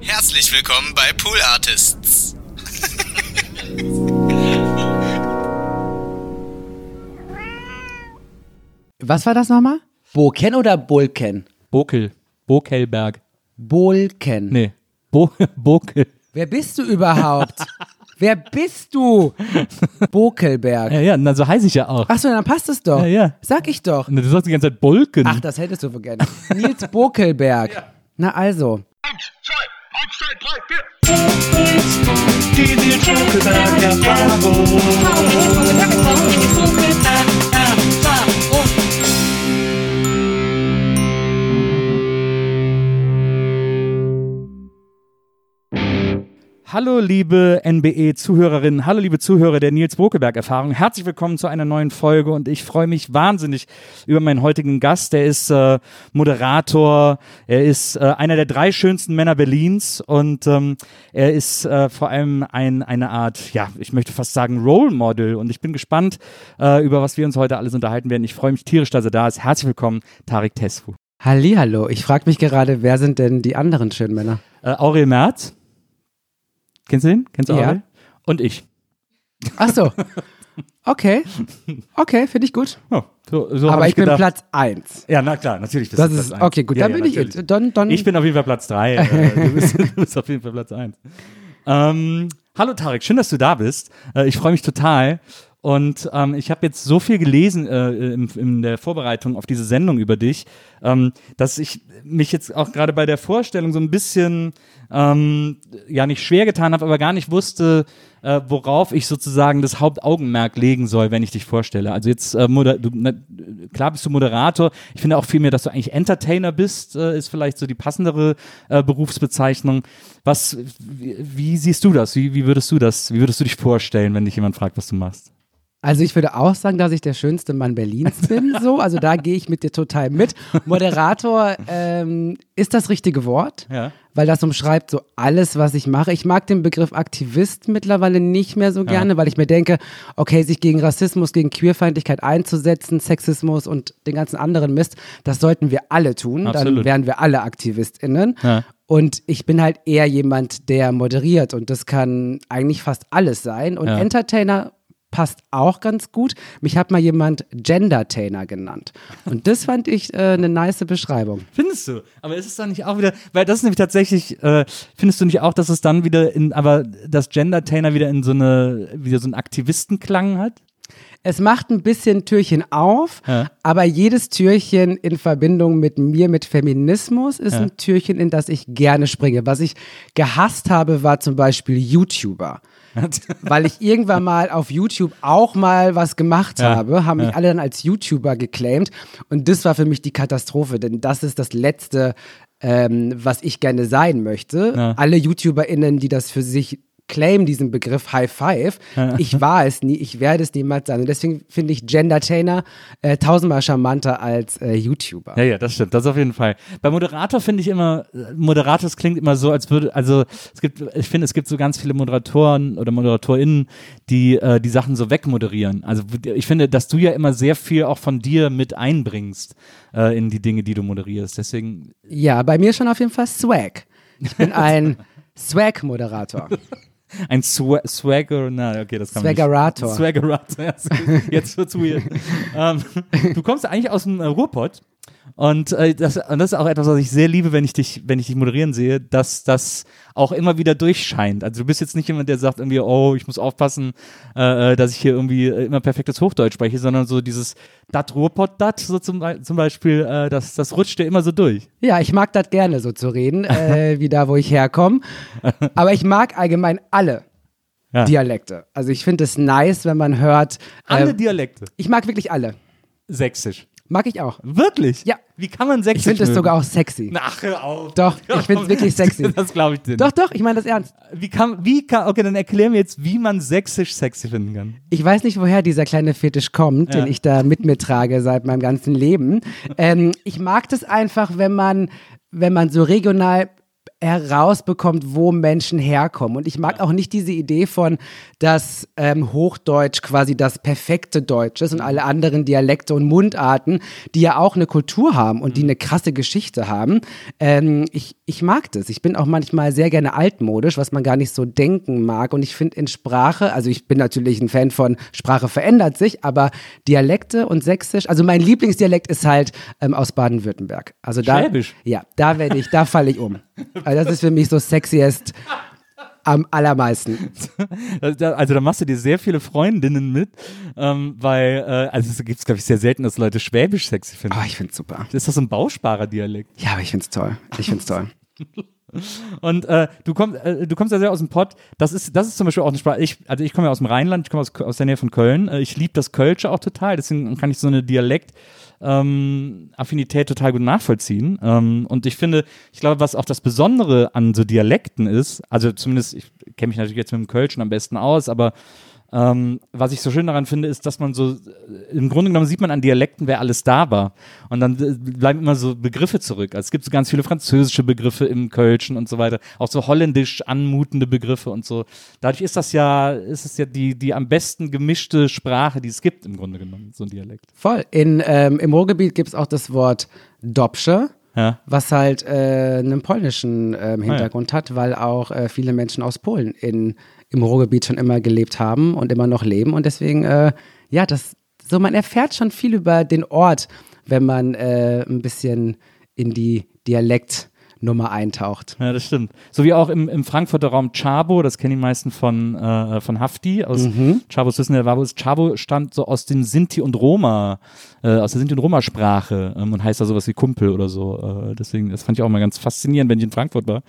Herzlich willkommen bei Pool Artists. Was war das nochmal? Boken oder Bolken? Bokel. Bokelberg. Bolken. Nee. Bo Bokel. Wer bist du überhaupt? Wer bist du? Bokelberg. Ja, ja, na, so heiße ich ja auch. Achso, dann passt es doch. Ja, ja. Sag ich doch. Du sagst die ganze Zeit Bolken. Ach, das hättest du vergessen. Nils Bokelberg. Na also. Eins, zwei, eins, zwei, drei, vier. Hallo liebe NBE-Zuhörerinnen, hallo liebe Zuhörer der Nils Bokelberg-Erfahrung. Herzlich willkommen zu einer neuen Folge und ich freue mich wahnsinnig über meinen heutigen Gast. Der ist äh, Moderator, er ist äh, einer der drei schönsten Männer Berlins und ähm, er ist äh, vor allem ein, eine Art, ja, ich möchte fast sagen Role Model und ich bin gespannt, äh, über was wir uns heute alles unterhalten werden. Ich freue mich tierisch, dass er da ist. Herzlich willkommen, Tarek Tesfu. Hallihallo. Ich frage mich gerade, wer sind denn die anderen schönen Männer? Äh, Aurel Merz. Kennst du den? Kennst du Ja. Aurel? Und ich. Ach so. Okay. Okay, finde ich gut. Oh, so, so Aber ich, bin gedacht. Platz 1. Ja, na klar, natürlich. Das du ist, Platz eins. okay, gut, Ja, dann ja, bin ich natürlich. jetzt. Dann, dann, Ich bin auf jeden Fall Platz 3. Äh, du, bist, du bist auf jeden Fall Platz 1. Ähm, hallo Tarek, schön, dass du da bist. Äh, ich freue mich total. Und ähm, ich habe jetzt so viel gelesen äh, in, in der Vorbereitung auf diese Sendung über dich, ähm, dass ich mich jetzt auch gerade bei der Vorstellung so ein bisschen ähm, ja nicht schwer getan habe, aber gar nicht wusste, äh, worauf ich sozusagen das Hauptaugenmerk legen soll, wenn ich dich vorstelle. Also jetzt äh, du, na, klar bist du Moderator. Ich finde auch vielmehr, dass du eigentlich Entertainer bist, äh, ist vielleicht so die passendere äh, Berufsbezeichnung. Was, wie, wie siehst du das? Wie, wie würdest du das? Wie würdest du dich vorstellen, wenn dich jemand fragt, was du machst? Also ich würde auch sagen, dass ich der schönste Mann Berlins bin. So, also da gehe ich mit dir total mit. Moderator ähm, ist das richtige Wort, Ja. weil das umschreibt so alles, was ich mache. Ich mag den Begriff Aktivist mittlerweile nicht mehr so gerne, weil ich mir denke, okay, sich gegen Rassismus, gegen Queerfeindlichkeit einzusetzen, Sexismus und den ganzen anderen Mist, das sollten wir alle tun. Dann Absolut. wären wir alle AktivistInnen. Ja. Und ich bin halt eher jemand, der moderiert und das kann eigentlich fast alles sein. Und Ja. Entertainer passt auch ganz gut. Mich hat mal jemand Gendertainer genannt. Und das fand ich äh, eine nice Beschreibung. Findest du? Aber ist es dann nicht auch wieder, weil das ist nämlich tatsächlich, äh, findest du nicht auch, dass es dann wieder in, aber das Gendertainer wieder in so eine, wieder so einen Aktivistenklang hat? Es macht ein bisschen Türchen auf, Ja. aber jedes Türchen in Verbindung mit mir, mit Feminismus, ist ein Türchen, in das ich gerne springe. Was ich gehasst habe, war zum Beispiel YouTuber. Weil ich irgendwann mal auf YouTube auch mal was gemacht Ja, habe, haben mich ja. alle dann als YouTuber geclaimed. Und das war für mich die Katastrophe, denn das ist das Letzte, ähm, was ich gerne sein möchte. Ja. Alle YouTuberInnen, die das für sich claim diesen Begriff High Five. Ich war es nie, ich werde es niemals sein. Und deswegen finde ich Gendertainer äh, tausendmal charmanter als äh, YouTuber. Ja, ja, das stimmt, das auf jeden Fall. Bei Moderator finde ich immer, äh, Moderator, das klingt immer so, als würde, also es gibt, ich finde, es gibt so ganz viele Moderatoren oder ModeratorInnen, die äh, die Sachen so wegmoderieren. Also ich finde, dass du ja immer sehr viel auch von dir mit einbringst äh, in die Dinge, die du moderierst. Deswegen, Ja, bei mir schon auf jeden Fall Swag. Ich bin ein Swag-Moderator. ein Swa Swagger, na, okay, das kann man Swaggerator. nicht. Swaggerator. ja, Jetzt wird's weird. ähm, du kommst eigentlich aus dem Ruhrpott. Und, äh, das, und das ist auch etwas, was ich sehr liebe, wenn ich dich, wenn ich dich moderieren sehe, dass das auch immer wieder durchscheint. Also du bist jetzt nicht jemand, der sagt irgendwie, oh, ich muss aufpassen, äh, äh, dass ich hier irgendwie äh, immer perfektes Hochdeutsch spreche, sondern so dieses dat Ruhrpott dat so zum, zum Beispiel, äh, das, das rutscht dir immer so durch. Ja, ich mag das gerne so zu reden, äh, wie da, wo ich herkomme. Aber ich mag allgemein alle Ja. Dialekte. Also ich finde es nice, wenn man hört. Alle Dialekte. ich mag wirklich alle. Sächsisch. Mag ich auch. Wirklich? Ja. Wie kann man Sächsisch Ich finde es sogar auch sexy. Ach, hör auf. Doch, ich finde es wirklich sexy. Das glaube ich dir. nicht. Doch, doch, ich meine das ernst. Wie kann, wie kann, okay, dann erklär mir jetzt, wie man sächsisch sexy finden kann. Ich weiß nicht, woher dieser kleine Fetisch kommt, Ja. den ich da mit mir trage seit meinem ganzen Leben. Ähm, ich mag das einfach, wenn man, wenn man so regional herausbekommt, wo Menschen herkommen. Und ich mag auch nicht diese Idee von, dass ähm, Hochdeutsch quasi das perfekte Deutsch ist und alle anderen Dialekte und Mundarten, die ja auch eine Kultur haben und die eine krasse Geschichte haben. Ähm, ich, ich mag das. Ich bin auch manchmal sehr gerne altmodisch, was man gar nicht so denken mag. Und ich finde in Sprache, also ich bin natürlich ein Fan von Sprache verändert sich, aber Dialekte und Sächsisch, also mein Lieblingsdialekt ist halt ähm, aus Baden-Württemberg. Also da, Schwäbisch? Ja, da werde ich, da falle ich um. Also das ist für mich so sexiest am allermeisten. Also da machst du dir sehr viele Freundinnen mit, ähm, weil, äh, also es gibt es, glaube ich, sehr selten, dass Leute Schwäbisch sexy finden. Oh, ich find's super. Ist das ein Bausparer-Dialekt? Ja, aber ich find's toll. Ich find's toll. Und äh, du kommst, äh, du kommst ja sehr aus dem Pott. Das ist, das ist zum Beispiel auch eine Sprache. Ich, also ich komme ja aus dem Rheinland, ich komme aus, aus der Nähe von Köln. Äh, ich liebe das Kölsche auch total. Deswegen kann ich so eine Dialekt ähm, Affinität total gut nachvollziehen. Ähm, und ich finde, ich glaube, was auch das Besondere an so Dialekten ist, also zumindest, ich kenne mich natürlich jetzt mit dem Kölschen am besten aus, aber ähm, was ich so schön daran finde, ist, dass man so, äh, im Grunde genommen sieht man an Dialekten, wer alles da war. Und dann äh, bleiben immer so Begriffe zurück. Also es gibt so ganz viele französische Begriffe im Kölschen und so weiter. Auch so holländisch anmutende Begriffe und so. Dadurch ist das ja, ist es ja die, die am besten gemischte Sprache, die es gibt, im Grunde genommen, so ein Dialekt. Voll. In, ähm, Im Ruhrgebiet gibt's auch das Wort Dobsche. Ja. was halt äh, einen polnischen ähm, Hintergrund hat, weil auch äh, viele Menschen aus Polen in, im Ruhrgebiet schon immer gelebt haben und immer noch leben. Und deswegen, äh, ja, das, so man erfährt schon viel über den Ort, wenn man äh, ein bisschen in die Dialektnummer eintaucht. Ja, das stimmt. So wie auch im, im Frankfurter Raum Chabo, das kennen die meisten von, äh, von Hafti, aus Mhm. Chabos Wissen der Wabos. Chabo stammt so aus dem Sinti und Roma, äh, aus der Sinti und Roma-Sprache ähm, und heißt da sowas wie Kumpel oder so. Äh, deswegen, das fand ich auch mal ganz faszinierend, wenn ich in Frankfurt war,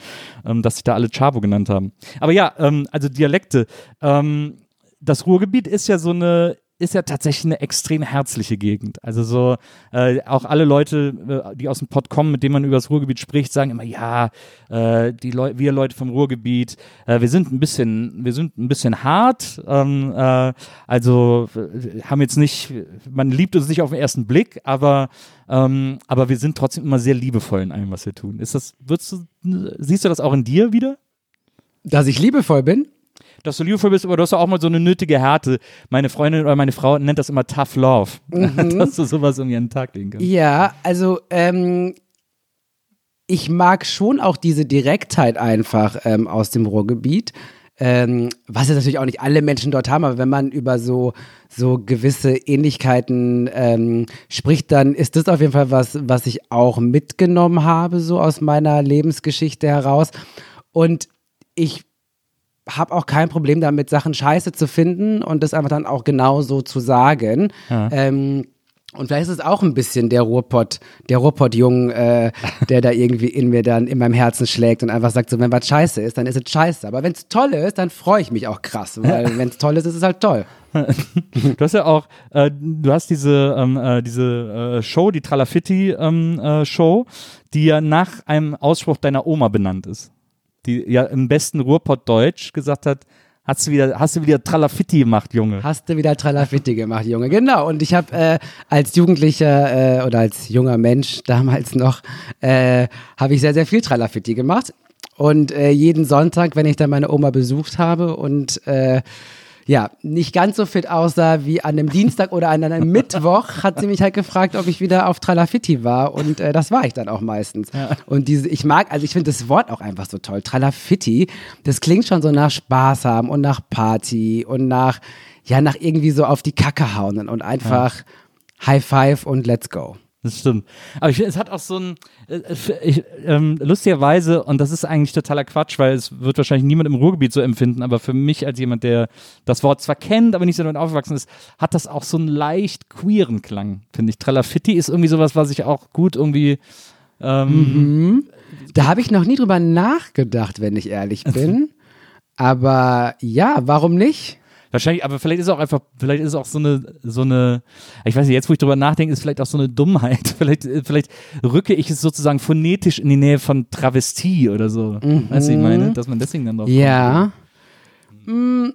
ähm, dass sich da alle Chabo genannt haben. Aber ja, ähm, also Dialekte. Ähm, das Ruhrgebiet ist ja so eine ist ja tatsächlich eine extrem herzliche Gegend. Also so äh, auch alle Leute, äh, die aus dem Pott kommen, mit denen man über das Ruhrgebiet spricht, sagen immer, ja, äh, die Leu wir Leute vom Ruhrgebiet, äh, wir sind ein bisschen, wir sind ein bisschen hart. Ähm, äh, also äh, haben jetzt nicht, man liebt uns nicht auf den ersten Blick, aber ähm, aber wir sind trotzdem immer sehr liebevoll in allem, was wir tun. Ist das, würdest du, siehst du das auch in dir wieder? Dass ich liebevoll bin? Dass du liebevoll bist, aber du hast auch mal so eine nötige Härte. Meine Freundin oder meine Frau nennt das immer Tough Love, dass du sowas irgendwie an den Tag legen kannst. Ja, also ähm, ich mag schon auch diese Direktheit einfach ähm, aus dem Ruhrgebiet. Ähm, was jetzt natürlich auch nicht alle Menschen dort haben, aber wenn man über so, so gewisse Ähnlichkeiten ähm, spricht, dann ist das auf jeden Fall was, was ich auch mitgenommen habe, so aus meiner Lebensgeschichte heraus. Und ich habe auch kein Problem damit, Sachen scheiße zu finden und das einfach dann auch genau so zu sagen. Ähm, und vielleicht ist es auch ein bisschen der Ruhrpott, der Ruhrpott-Jung, äh, der da irgendwie in mir dann in meinem Herzen schlägt und einfach sagt, so, wenn was scheiße ist, dann ist es scheiße. Aber wenn es toll ist, dann freue ich mich auch krass, weil wenn es toll ist, ist es halt toll. Du hast ja auch, äh, du hast diese, ähm, äh, diese äh, Show, die Tralafitti ähm, äh, Show, die ja nach einem Ausspruch deiner Oma benannt ist. Die ja im besten Ruhrpott-Deutsch gesagt hat, hast du wieder, hast du wieder Tralafitti gemacht, Junge. Hast du wieder Tralafitti gemacht, Junge. Genau. Und ich habe äh, als Jugendlicher äh, oder als junger Mensch damals noch, äh, habe ich sehr, sehr viel Tralafitti gemacht. Und äh, jeden Sonntag, wenn ich dann meine Oma besucht habe und äh, ja, nicht ganz so fit aussah wie an einem Dienstag oder an einem Mittwoch, hat sie mich halt gefragt, ob ich wieder auf Tralafitti war und äh, das war ich dann auch meistens. Und diese, ich mag, also ich finde das Wort auch einfach so toll. Tralafitti, das klingt schon so nach Spaß haben und nach Party und nach, ja, nach irgendwie so auf die Kacke hauen und einfach High Five und Let's go. Das stimmt. Aber ich finde, es hat auch so ein, äh, ich, ähm, lustigerweise, und das ist eigentlich totaler Quatsch, weil es wird wahrscheinlich niemand im Ruhrgebiet so empfinden, aber für mich als jemand, der das Wort zwar kennt, aber nicht so damit aufgewachsen ist, hat das auch so einen leicht queeren Klang, finde ich. Tralafitti ist irgendwie sowas, was ich auch gut irgendwie, ähm, Da habe ich noch nie drüber nachgedacht, wenn ich ehrlich bin. Aber ja, warum nicht? Wahrscheinlich, aber vielleicht ist es auch einfach, vielleicht ist es auch so eine, so eine, ich weiß nicht, jetzt wo ich drüber nachdenke, ist vielleicht auch so eine Dummheit. Vielleicht, äh, vielleicht rücke ich es sozusagen phonetisch in die Nähe von Travestie oder so. Weißt du, ich meine? Dass man deswegen dann drauf Ja. Hm,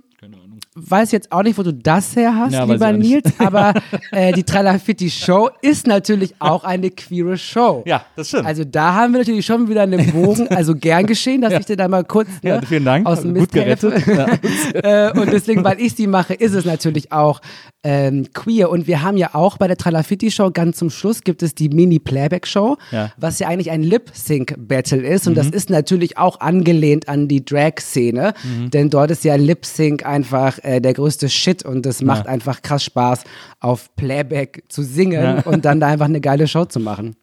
weiß jetzt auch nicht, wo du das her hast, Ja, lieber. Nils, aber äh, die Tralafitti Show ist natürlich auch eine queere Show. Ja, das stimmt. Also da haben wir natürlich schon wieder einen Bogen, also gern geschehen, dass ich dir da mal kurz ne, ja, vielen Dank. aus dem Gut Mist helfe. gerettet. Ja. äh, und deswegen, weil ich sie mache, ist es natürlich auch ähm, queer. Und wir haben ja auch bei der Tralafitti-Show ganz zum Schluss gibt es die Mini-Playback-Show, Ja. was ja eigentlich ein Lip-Sync-Battle ist. Und das ist natürlich auch angelehnt an die Drag-Szene, denn dort ist ja Lip-Sync einfach äh, der größte Shit und es macht einfach krass Spaß, auf Playback zu singen und dann da einfach eine geile Show zu machen.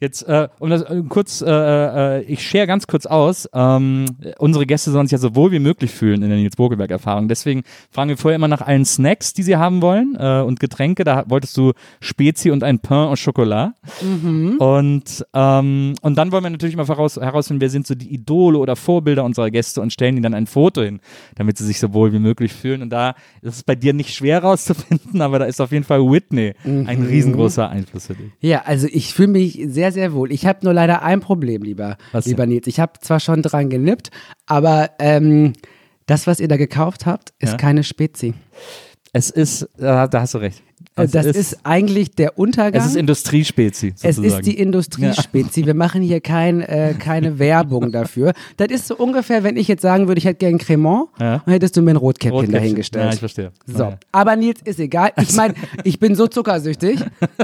Jetzt, äh, um das äh, kurz, äh, äh, ich share ganz kurz aus. Ähm, unsere Gäste sollen sich ja so wohl wie möglich fühlen in der Nils Bogelberg-Erfahrung. Deswegen fragen wir vorher immer nach allen Snacks, die sie haben wollen äh, und Getränke. Da wolltest du Spezi und ein Pain au Chocolat. Und, ähm, und dann wollen wir natürlich immer heraus, herausfinden, wer sind so die Idole oder Vorbilder unserer Gäste und stellen ihnen dann ein Foto hin, damit sie sich so wohl wie möglich fühlen. Und da ist es bei dir nicht schwer rauszufinden, aber da ist auf jeden Fall Whitney ein riesengroßer Einfluss für dich. Ja, also ich fühle mich sehr, sehr wohl. Ich habe nur leider ein Problem, lieber, Was lieber? Nils. Ich habe zwar schon dran genippt, aber ähm, das, was ihr da gekauft habt, ist Ja. keine Spezi. Es ist, äh, da hast du recht. Es Und das ist, eigentlich der Untergang. Es ist Industriespezi, Es sozusagen. ist die Industriespezi. Wir machen hier kein, äh, keine Werbung dafür. Das ist so ungefähr, wenn ich jetzt sagen würde, ich hätte gern Cremant, Ja. dann hättest du mir ein Rotkäppchen, Rotkäppchen. dahingestellt. Ja, ich verstehe. So, Ja. aber Nils, ist egal. Ich meine, ich bin so zuckersüchtig.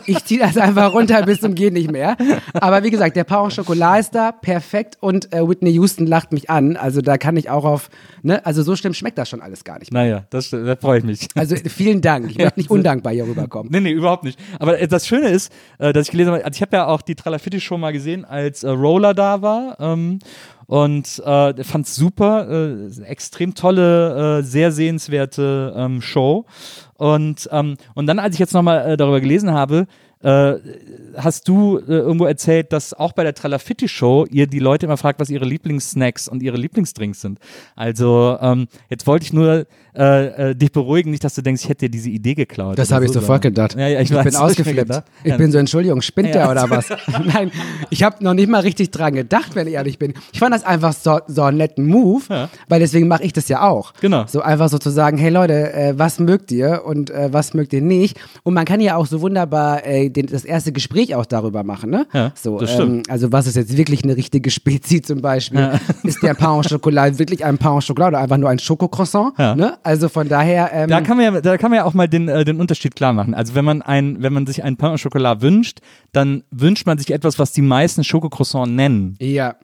Ich ziehe das einfach runter bis zum Gehen nicht mehr. Aber wie gesagt, der Pain Chocolat ist da, perfekt. Und äh, Whitney Houston lacht mich an. Also da kann ich auch auf, ne, also so schlimm schmeckt das schon alles gar nicht. mehr. Naja, das, da freue ich mich. Also vielen Dank. Ich möchte nicht undankbar hier rüberkommen. Nee, nee, überhaupt nicht. Aber äh, das Schöne ist, äh, dass ich gelesen habe, also ich habe ja auch die Tralafitti Show mal gesehen, als äh, Roller da war. Ähm, und äh, fand es super, äh, extrem tolle, äh, sehr sehenswerte ähm, Show. Und, ähm, und dann, als ich jetzt nochmal äh, darüber gelesen habe, hast du irgendwo erzählt, dass auch bei der Tralafitti Show ihr die Leute immer fragt, was ihre Lieblingssnacks und ihre Lieblingsdrinks sind. Also ähm, jetzt wollte ich nur äh, äh, dich beruhigen, nicht, dass du denkst, ich hätte dir diese Idee geklaut. Das habe ich so, sofort sondern- gedacht. Ja, ja, ich, ich weiß, bin ich ausgeflippt. Ich Ja. bin so, Entschuldigung, spinnt der oder was? Nein, ich habe noch nicht mal richtig dran gedacht, wenn ich ehrlich bin. Ich fand das einfach so, so einen netten Move, Ja. weil deswegen mache ich das ja auch. Genau. So einfach so zu sagen, hey Leute, äh, was mögt ihr und äh, was mögt ihr nicht? Und man kann ja auch so wunderbar äh, den, das erste Gespräch auch darüber machen, ne? Ja, so, das ähm, stimmt. also was ist jetzt wirklich eine richtige Spezi zum Beispiel? Ist der Pain au Chocolat wirklich ein Pain au Chocolat oder einfach nur ein Schokocroissant? Ja. Ne? Also von daher... Ähm, Da kann man ja, da kann man ja auch mal den, äh, den Unterschied klar machen. Also wenn man ein, wenn man sich ein Pain au Chocolat wünscht, dann wünscht man sich etwas, was die meisten Schokocroissant nennen. ja,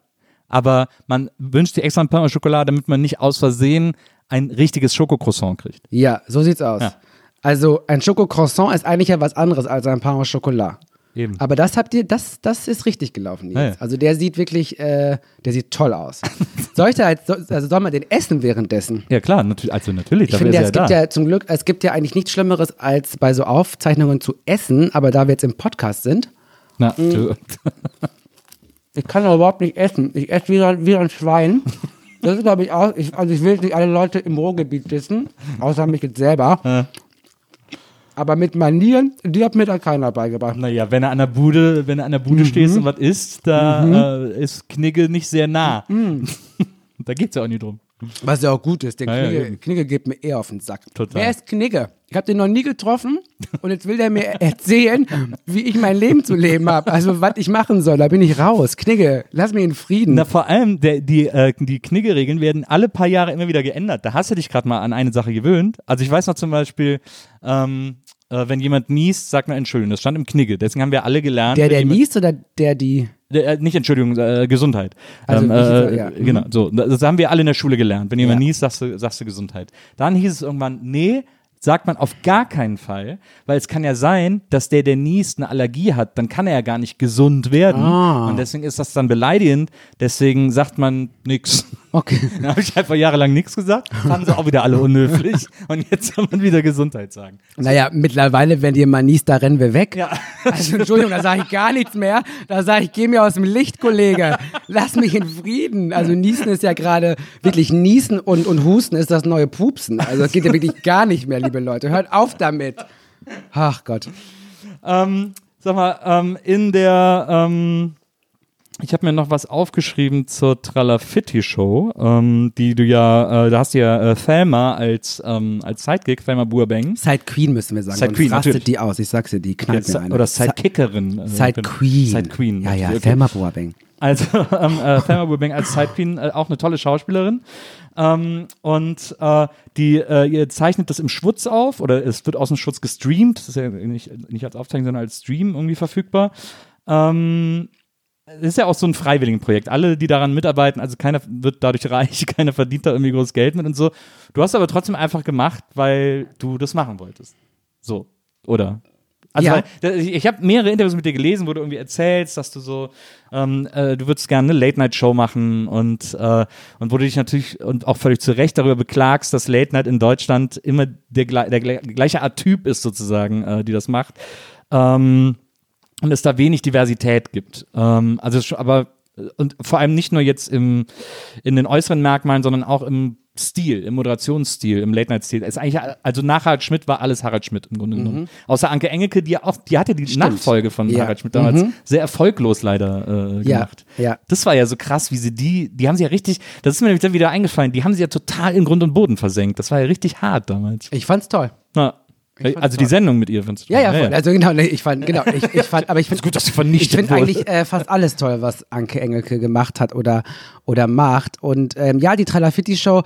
Aber man wünscht sich extra ein Pain au Chocolat, damit man nicht aus Versehen ein richtiges Schokocroissant kriegt. Ja, so sieht's aus. Ja. Also ein Schokocroissant ist eigentlich ja was anderes als ein Pain au Chocolat. Eben. Aber das habt ihr, das, das ist richtig gelaufen jetzt. Ja, ja. Also der sieht wirklich, äh, der sieht toll aus. soll ich da so- also soll man den essen währenddessen? Ja klar, natürlich, also natürlich, Ich finde, ja, es gibt ja zum Glück, es gibt ja eigentlich nichts Schlimmeres, als bei so Aufzeichnungen zu essen, aber da wir jetzt im Podcast sind, Na, du, ich kann doch überhaupt nicht essen. Ich esse wie, ein- wie ein Schwein. Das ist, glaube ich, auch, ich, also ich will nicht alle Leute im Ruhrgebiet wissen, außer mich jetzt selber. Aber mit Manieren, die hat mir da keiner beigebracht. naja, wenn er an der Bude, wenn er an der Bude stehst und was isst, da äh, ist Knigge nicht sehr nah. da geht's ja auch nicht drum. Was ja auch gut ist, der Ja, ja, Knigge, eben. Knigge geht mir eher auf den Sack. Total. Wer ist Knigge? Ich habe den noch nie getroffen und jetzt will der mir erzählen, wie ich mein Leben zu leben habe. Also was ich machen soll, da bin ich raus. Knigge, lass mich in Frieden. Na, vor allem, der, die, äh, die Knigge-Regeln werden alle paar Jahre immer wieder geändert. Da hast du dich gerade mal an eine Sache gewöhnt. Also ich weiß noch zum Beispiel, ähm, äh, wenn jemand niest, sagt man Entschuldigung. Das stand im Knigge. Deswegen haben wir alle gelernt. der, der liest oder der, die. Der, äh, nicht Entschuldigung, äh, Gesundheit. Also ähm, äh, ja. Genau, so. Das haben wir alle in der Schule gelernt. Wenn jemand Ja. niest, sagst du, sagst du Gesundheit. Dann hieß es irgendwann, nee, sagt man auf gar keinen Fall, weil es kann ja sein, dass der, der niest, eine Allergie hat, dann kann er ja gar nicht gesund werden. Ah. Und deswegen ist das dann beleidigend. Deswegen sagt man nix. Okay. Dann habe ich einfach jahrelang nichts gesagt, fanden sie auch wieder alle unhöflich. Und jetzt soll man wieder Gesundheit sagen. Naja, mittlerweile, wenn dir mal niest, da rennen wir weg. Ja. Also Entschuldigung, da sage ich gar nichts mehr. Da sage ich, geh mir aus dem Licht, Kollege. Lass mich in Frieden. Also Niesen ist ja gerade wirklich Niesen und, und Husten ist das neue Pupsen. Also das geht ja wirklich gar nicht mehr, liebe Leute. Hört auf damit. Ach Gott. Ähm, sag mal, ähm, in der, ähm, ich habe mir noch was aufgeschrieben zur Tralafitti-Show, ähm, die du ja, äh, da hast du ja äh, Thelma als, ähm, als Sidekick, Thelma Burbank. Side Queen müssen wir sagen. Side Queen, rastet natürlich. die aus. Ich sag's dir, die knallt mir Jetzt, eine. oder Sidekickerin. äh, Side Queen. Side Queen. Ja, ja, okay. Thelma Boabeng. Also ähm, äh, Thelma Burbank als Side Queen, äh, auch eine tolle Schauspielerin. Ähm, und äh, die äh, ihr zeichnet das im Schwutz auf oder es wird aus dem Schwutz gestreamt. Das ist ja nicht, nicht als Aufzeichnung, sondern als Stream irgendwie verfügbar. Ähm, es ist ja auch so ein Freiwilligenprojekt. Alle, die daran mitarbeiten, also keiner wird dadurch reich, keiner verdient da irgendwie groß Geld mit und so. Du hast aber trotzdem einfach gemacht, weil du das machen wolltest. So, oder? Also Ja. weil, ich, habe mehrere Interviews mit dir gelesen, wo du irgendwie erzählst, dass du so, ähm, äh, du würdest gerne eine Late-Night-Show machen und, äh, und wo du dich natürlich und auch völlig zu Recht darüber beklagst, dass Late-Night in Deutschland immer der, der, gle- gleiche Art Typ ist sozusagen, äh, die das macht. Ähm, und es da wenig Diversität gibt. Ähm, also aber und vor allem nicht nur jetzt im in den äußeren Merkmalen, sondern auch im Stil, im Moderationsstil, im Late-Night-Stil. Ist eigentlich, also nach Harald Schmidt war alles Harald Schmidt im Grunde genommen. Außer Anke Engelke, die ja auch, die hatte die Nachfolge von Ja. Harald Schmidt damals sehr erfolglos leider äh, Ja, gemacht. ja. Das war ja so krass, wie sie die, die haben sie ja richtig, das ist mir nämlich dann wieder eingefallen, die haben sie ja total in Grund und Boden versenkt. Das war ja richtig hart damals. Ich fand's toll. Ja. Also die toll. Sendung mit ihr findest du Ja, ja, toll. voll. Also genau, ich fand, genau, ich, ich fand, aber ich finde gut, dass sie ich finde eigentlich äh, fast alles toll, was Anke Engelke gemacht hat oder, oder macht. Und ähm, ja, die Tralafitti-Show,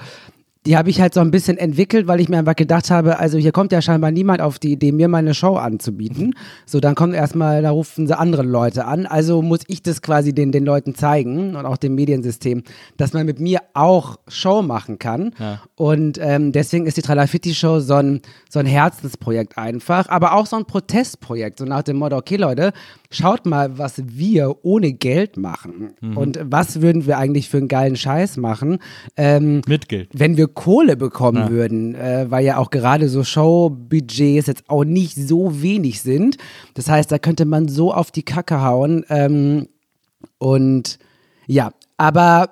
die habe ich halt so ein bisschen entwickelt, weil ich mir einfach gedacht habe, also hier kommt ja scheinbar niemand auf die Idee, mir mal eine Show anzubieten. So, dann kommt erstmal, da rufen sie andere Leute an. Also muss ich das quasi den, den Leuten zeigen und auch dem Mediensystem, dass man mit mir auch Show machen kann. Ja. Und ähm, deswegen ist die Tralafitti-Show so ein, so ein Herzensprojekt einfach, aber auch so ein Protestprojekt, so nach dem Motto, okay Leute, schaut mal, was wir ohne Geld machen. Und was würden wir eigentlich für einen geilen Scheiß machen, ähm, Mit Geld. wenn wir Kohle bekommen Ja. würden, äh, weil ja auch gerade so Showbudgets jetzt auch nicht so wenig sind. Das heißt, da könnte man so auf die Kacke hauen. Ähm, und ja, aber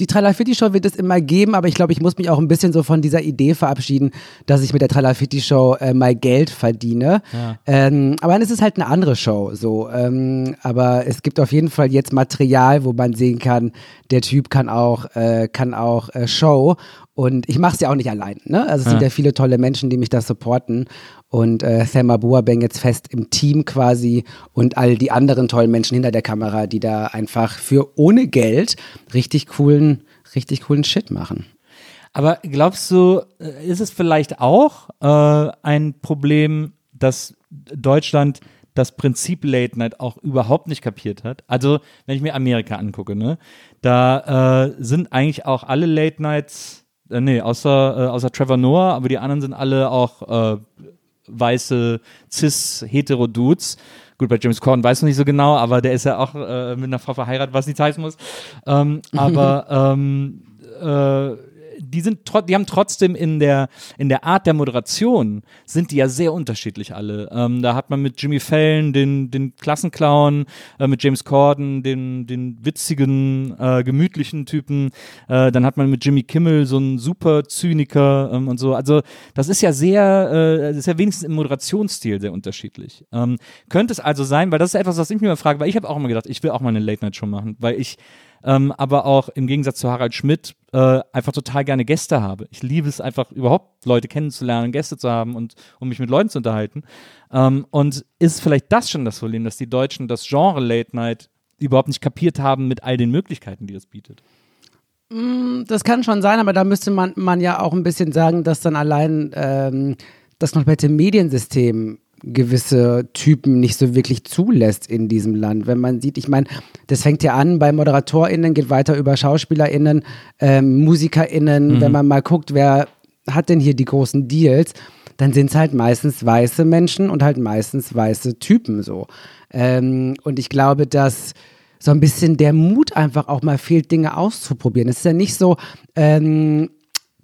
die Tralafitti-Show wird es immer geben, aber ich glaube, ich muss mich auch ein bisschen so von dieser Idee verabschieden, dass ich mit der Tralafitti-Show äh, mal Geld verdiene. Ja. Ähm, aber dann ist es halt eine andere Show. So, ähm, aber es gibt auf jeden Fall jetzt Material, wo man sehen kann, der Typ kann auch, äh, kann auch äh, Show. Und ich mache es ja auch nicht allein. Ne? Also es sind Ja. ja viele tolle Menschen, die mich da supporten. Und äh, Thelma Boabeng jetzt fest im Team quasi und all die anderen tollen Menschen hinter der Kamera, die da einfach für ohne Geld richtig coolen, richtig coolen Shit machen. Aber glaubst du, äh, ist es vielleicht auch äh, ein Problem, dass Deutschland das Prinzip Late Night auch überhaupt nicht kapiert hat? Also, wenn ich mir Amerika angucke, ne, da äh, sind eigentlich auch alle Late Nights, äh, nee, außer, äh, außer Trevor Noah, aber die anderen sind alle auch äh, weiße Cis-Hetero-Dudes. Gut, bei James Corden weiß man nicht so genau, aber der ist ja auch äh, mit einer Frau verheiratet, was nicht heißen muss. Ähm, aber ähm, äh, die sind die haben trotzdem in der in der Art der Moderation sind die ja sehr unterschiedlich alle. Ähm, da hat man mit Jimmy Fallon den den Klassenclown, äh, mit James Corden den den witzigen äh, gemütlichen Typen, äh, dann hat man mit Jimmy Kimmel so einen super Zyniker ähm, und so. Also das ist ja sehr äh, das ist ja wenigstens im Moderationsstil sehr unterschiedlich. Ähm, könnte es also sein, weil das ist etwas, was ich mir immer frage, weil ich habe auch immer gedacht, ich will auch mal eine Late Night Show machen, weil ich ähm, aber auch im Gegensatz zu Harald Schmidt äh, einfach total gerne Gäste habe. Ich liebe es einfach überhaupt, Leute kennenzulernen, Gäste zu haben und um mich mit Leuten zu unterhalten. Ähm, und ist vielleicht das schon das Problem, dass die Deutschen das Genre Late Night überhaupt nicht kapiert haben mit all den Möglichkeiten, die es bietet? Das kann schon sein, aber da müsste man, man ja auch ein bisschen sagen, dass dann allein ähm, das komplette Mediensystem gewisse Typen nicht so wirklich zulässt in diesem Land. Wenn man sieht, ich meine, das fängt ja an bei ModeratorInnen, geht weiter über SchauspielerInnen, ähm, MusikerInnen. Wenn man mal guckt, wer hat denn hier die großen Deals, dann sind es halt meistens weiße Menschen und halt meistens weiße Typen so. Ähm, und ich glaube, dass so ein bisschen der Mut einfach auch mal fehlt, Dinge auszuprobieren. Es ist ja nicht so, ähm,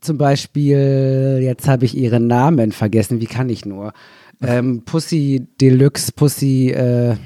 zum Beispiel, jetzt habe ich ihren Namen vergessen, wie kann ich nur? Ähm, Pussy Deluxe, Pussy, äh,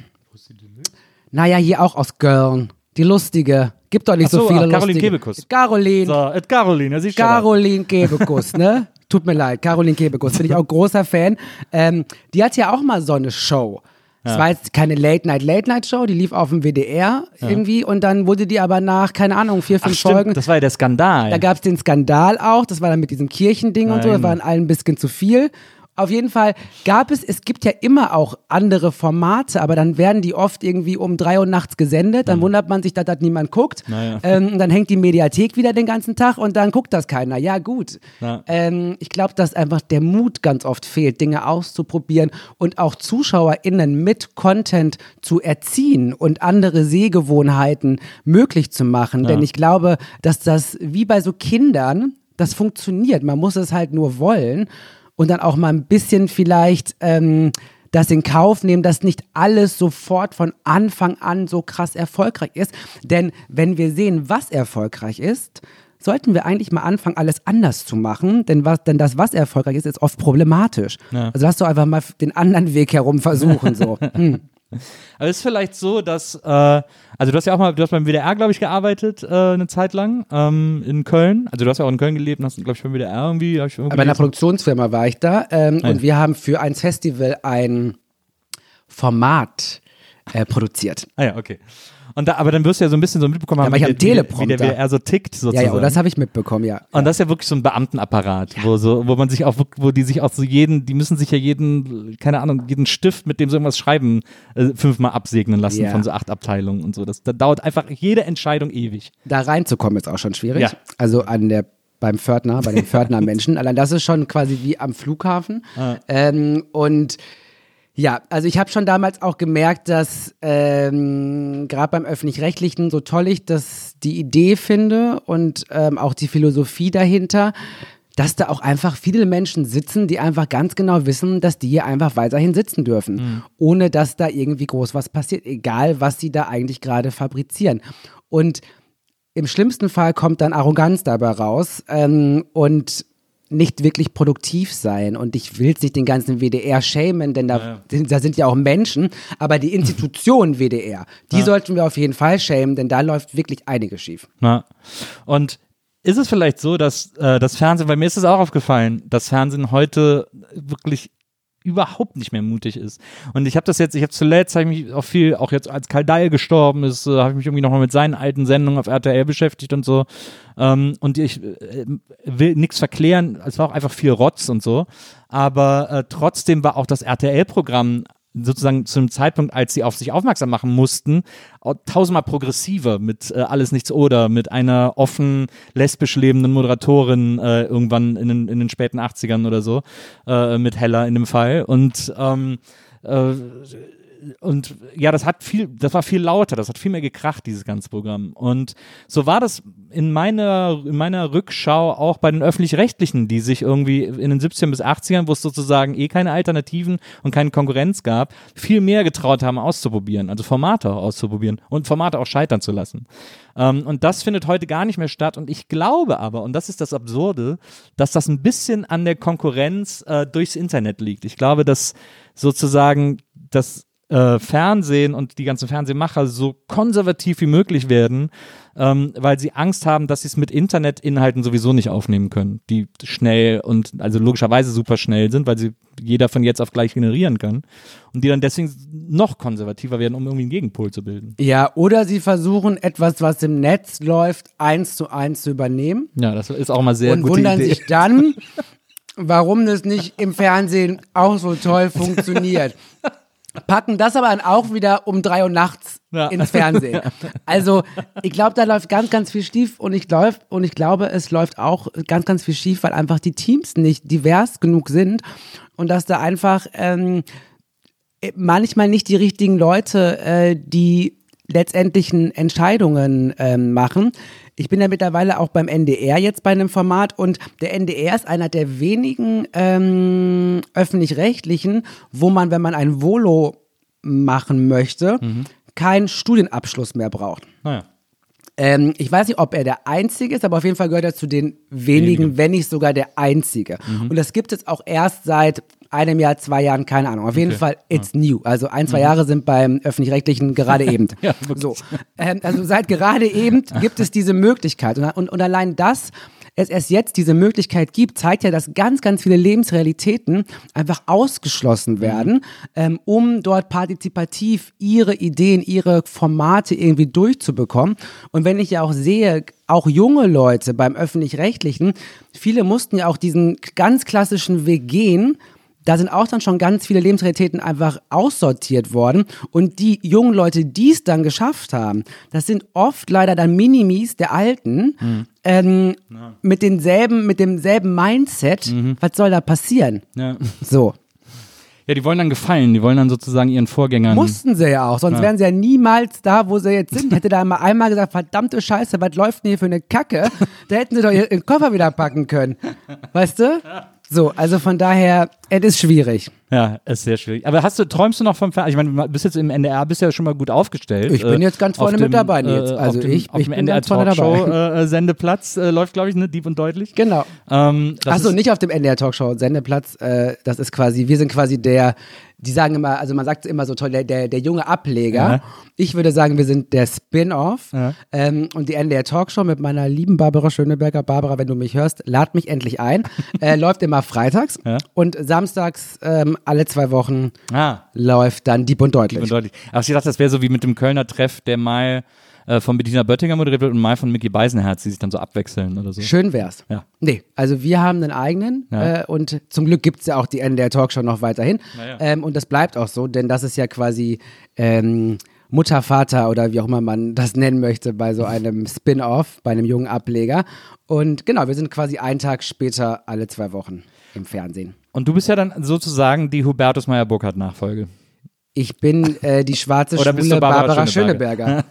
naja, hier auch aus Girl, die lustige. Gibt doch nicht Ach so, so viele ah, Caroline lustige. Kebekus. Caroline. So, äh, Caroline, siehst du Caroline Kebekus, ne? Tut mir leid, Caroline Kebekus, bin ich auch großer Fan. Ähm, die hat ja auch mal so eine Show. Es war jetzt keine Late-Night-Late-Night-Show, die lief auf dem WDR irgendwie und dann wurde die aber nach, keine Ahnung, vier, Ach, fünf stimmt, Folgen. das war ja der Skandal. Da gab es den Skandal auch, das war dann mit diesem Kirchending und so, das Nein. war dann allen ein bisschen zu viel. Auf jeden Fall gab es, es gibt ja immer auch andere Formate, aber dann werden die oft irgendwie um drei Uhr nachts gesendet, dann wundert man sich, dass das niemand guckt. Naja. Ähm, dann hängt die Mediathek wieder den ganzen Tag und dann guckt das keiner. Ja, gut. Ja. Ähm, ich glaube, dass einfach der Mut ganz oft fehlt, Dinge auszuprobieren und auch ZuschauerInnen mit Content zu erziehen und andere Sehgewohnheiten möglich zu machen. Denn ich glaube, dass das wie bei so Kindern, das funktioniert. Man muss es halt nur wollen und dann auch mal ein bisschen vielleicht ähm, das in Kauf nehmen, dass nicht alles sofort von Anfang an so krass erfolgreich ist. Denn wenn wir sehen, was erfolgreich ist, sollten wir eigentlich mal anfangen, alles anders zu machen. Denn, was, denn das, was erfolgreich ist, ist oft problematisch. Ja. Also lass doch einfach mal den anderen Weg herum versuchen. So. Hm. Aber es ist vielleicht so, dass, äh, also du hast ja auch mal, du hast beim WDR, glaube ich, gearbeitet, äh, eine Zeit lang, ähm, in Köln. Also du hast ja auch in Köln gelebt und hast, glaube ich, beim WDR irgendwie, ich irgendwie Bei einer. Produktionsfirma war ich da ähm, Ah, ja. und wir haben für ein Festival ein Format äh, produziert. Ah ja, okay. Und da, aber dann wirst du ja so ein bisschen so mitbekommen haben, war ich wie, der- wie, wie der WDR so tickt Ja, sozusagen. ja, und das habe ich mitbekommen, ja. Und das ist ja wirklich so ein Beamtenapparat, wo so, wo man sich auch, wo die sich auch so jeden, die müssen sich ja jeden, keine Ahnung, jeden Stift, mit dem sie irgendwas schreiben, äh, fünfmal absegnen lassen Ja. von so acht Abteilungen und so. Das, da dauert einfach jede Entscheidung ewig. Da reinzukommen ist auch schon schwierig. Ja. Also an der beim Pförtner, bei den Pförtnermenschen. Allein das ist schon quasi wie am Flughafen. Ah. Ähm, und ja, also ich habe schon damals auch gemerkt, dass ähm, gerade beim öffentlich-rechtlichen, so toll ich das die Idee finde und ähm, auch die Philosophie dahinter, dass da auch einfach viele Menschen sitzen, die einfach ganz genau wissen, dass die hier einfach weiterhin sitzen dürfen, ohne dass da irgendwie groß was passiert, egal was sie da eigentlich gerade fabrizieren. Und im schlimmsten Fall kommt dann Arroganz dabei raus ähm, und nicht wirklich produktiv sein. Und ich will jetzt nicht den ganzen WDR schämen, denn da, da sind ja auch Menschen, aber die Institution WDR, die sollten wir auf jeden Fall schämen, denn da läuft wirklich einiges schief. Und ist es vielleicht so, dass äh, das Fernsehen, weil mir ist es auch aufgefallen, dass Fernsehen heute wirklich überhaupt nicht mehr mutig ist. Und ich habe das jetzt, ich habe zuletzt, habe ich mich auch viel, auch jetzt als Karl Dahl gestorben ist, äh, habe ich mich irgendwie nochmal mit seinen alten Sendungen auf RTL beschäftigt und so. Ähm, und ich äh, will nichts verklären, es war auch einfach viel Rotz und so. Aber äh, trotzdem war auch das RTL-Programm sozusagen zu einem Zeitpunkt, als sie auf sich aufmerksam machen mussten, tausendmal progressiver mit äh, Alles Nichts Oder, mit einer offen lesbisch lebenden Moderatorin äh, irgendwann in den, in den späten 80ern oder so, äh, mit Hella in dem Fall. Und ähm, äh, und ja, das hat viel, das war viel lauter, das hat viel mehr gekracht, dieses ganze Programm. Und so war das in meiner, in meiner Rückschau auch bei den Öffentlich-Rechtlichen, die sich irgendwie in den 70ern bis 80ern, wo es sozusagen eh keine Alternativen und keine Konkurrenz gab, viel mehr getraut haben auszuprobieren, also Formate auch auszuprobieren und Formate auch scheitern zu lassen. Ähm, und das findet heute gar nicht mehr statt. Und ich glaube aber, und das ist das Absurde, dass das ein bisschen an der Konkurrenz äh, durchs Internet liegt. Ich glaube, dass sozusagen das äh, Fernsehen und die ganzen Fernsehmacher so konservativ wie möglich werden, ähm, weil sie Angst haben, dass sie es mit Internetinhalten sowieso nicht aufnehmen können, die schnell und also logischerweise super schnell sind, weil sie jeder von jetzt auf gleich generieren kann und die dann deswegen noch konservativer werden, um irgendwie einen Gegenpol zu bilden. Ja, oder sie versuchen etwas, was im Netz läuft, eins zu eins zu übernehmen Ja, das ist auch mal sehr und gute wundern Idee. sich dann, warum das nicht im Fernsehen auch so toll funktioniert. Packen das aber dann auch wieder um drei Uhr nachts Ja. ins Fernsehen. Also ich glaube, da läuft ganz, ganz viel schief und ich, glaub, und ich glaube, es läuft auch ganz, ganz viel schief, weil einfach die Teams nicht divers genug sind und dass da einfach ähm, manchmal nicht die richtigen Leute äh, die letztendlichen Entscheidungen ähm, machen. Ich bin ja mittlerweile auch beim NDR jetzt bei einem Format und der NDR ist einer der wenigen ähm, öffentlich-rechtlichen, wo man, wenn man ein Volo machen möchte, keinen Studienabschluss mehr braucht. Naja. Ähm, ich weiß nicht, ob er der Einzige ist, aber auf jeden Fall gehört er zu den wenigen, wenn nicht sogar der Einzige. Und das gibt es auch erst seit einem Jahr, zwei Jahren, keine Ahnung. Auf jeden Fall, it's new. Also ein, zwei Jahre sind beim Öffentlich-Rechtlichen gerade eben. Ja, wirklich. so. Ähm, also seit gerade eben gibt es diese Möglichkeit. Und, und, und allein das, es erst jetzt diese Möglichkeit gibt, zeigt ja, dass ganz, ganz viele Lebensrealitäten einfach ausgeschlossen werden, ähm, um dort partizipativ ihre Ideen, ihre Formate irgendwie durchzubekommen. Und wenn ich ja auch sehe, auch junge Leute beim öffentlich-rechtlichen, viele mussten ja auch diesen ganz klassischen Weg gehen, da sind auch dann schon ganz viele Lebensrealitäten einfach aussortiert worden. Und die jungen Leute, die es dann geschafft haben, das sind oft leider dann Minimis der Alten, ähm, mit denselben, mit demselben Mindset. Was soll da passieren? Ja. So. ja, die wollen dann gefallen, die wollen dann sozusagen ihren Vorgängern. Mussten sie ja auch, sonst Ja. wären sie ja niemals da, wo sie jetzt sind. Hätte da mal einmal gesagt, verdammte Scheiße, was läuft denn hier für eine Kacke? Da hätten sie doch ihren Koffer wieder packen können. Weißt du? So, also von daher, es ist schwierig. Ja, ist sehr schwierig. Aber hast du, träumst du noch vom Fernsehen? Ich meine, du bist jetzt im NDR, bist ja schon mal gut aufgestellt. Ich bin Äh, jetzt ganz vorne mit dabei, Nils. äh, Also dem, ich- auf ich dem bin NDR ganz vorne dabei. Talkshow äh, Sendeplatz äh, läuft, glaube ich, ne, Dieb und deutlich. Genau. Ähm, Achso, nicht auf dem NDR Talkshow Sendeplatz. Äh, das ist quasi, wir sind quasi der, die sagen immer, also man sagt immer so toll, der, der, der junge Ableger. Ja. Ich würde sagen, wir sind der Spin-off. Ja. Ähm, und die NDR Talkshow mit meiner lieben Barbara Schöneberger. Barbara, wenn du mich hörst, lad mich endlich ein. äh, läuft immer freitags Ja. und samstags ähm, alle zwei Wochen Ah, läuft dann Dieb und Deutlich. Dieb und deutlich. Ach, ich dachte, das wäre so wie mit dem Kölner Treff, der mal äh, von Bettina Böttinger moderiert wird und mal von Mickey Beisenherz, die sich dann so abwechseln oder so. Schön wär's. Ja. Nee, also wir haben einen eigenen Ja. äh, und zum Glück gibt's ja auch die NDR Talkshow noch weiterhin. ja. Ähm, und das bleibt auch so, denn das ist ja quasi ähm, Mutter, Vater oder wie auch immer man das nennen möchte bei so einem Spin-off, bei einem jungen Ableger. Und genau, wir sind quasi einen Tag später alle zwei Wochen im Fernsehen. Und du bist ja dann sozusagen die Hubertus Meyer-Burkhardt-Nachfolge. Ich bin äh, die schwarze, Oder du Barbara Barbara, Schöneberger? Schöneberger.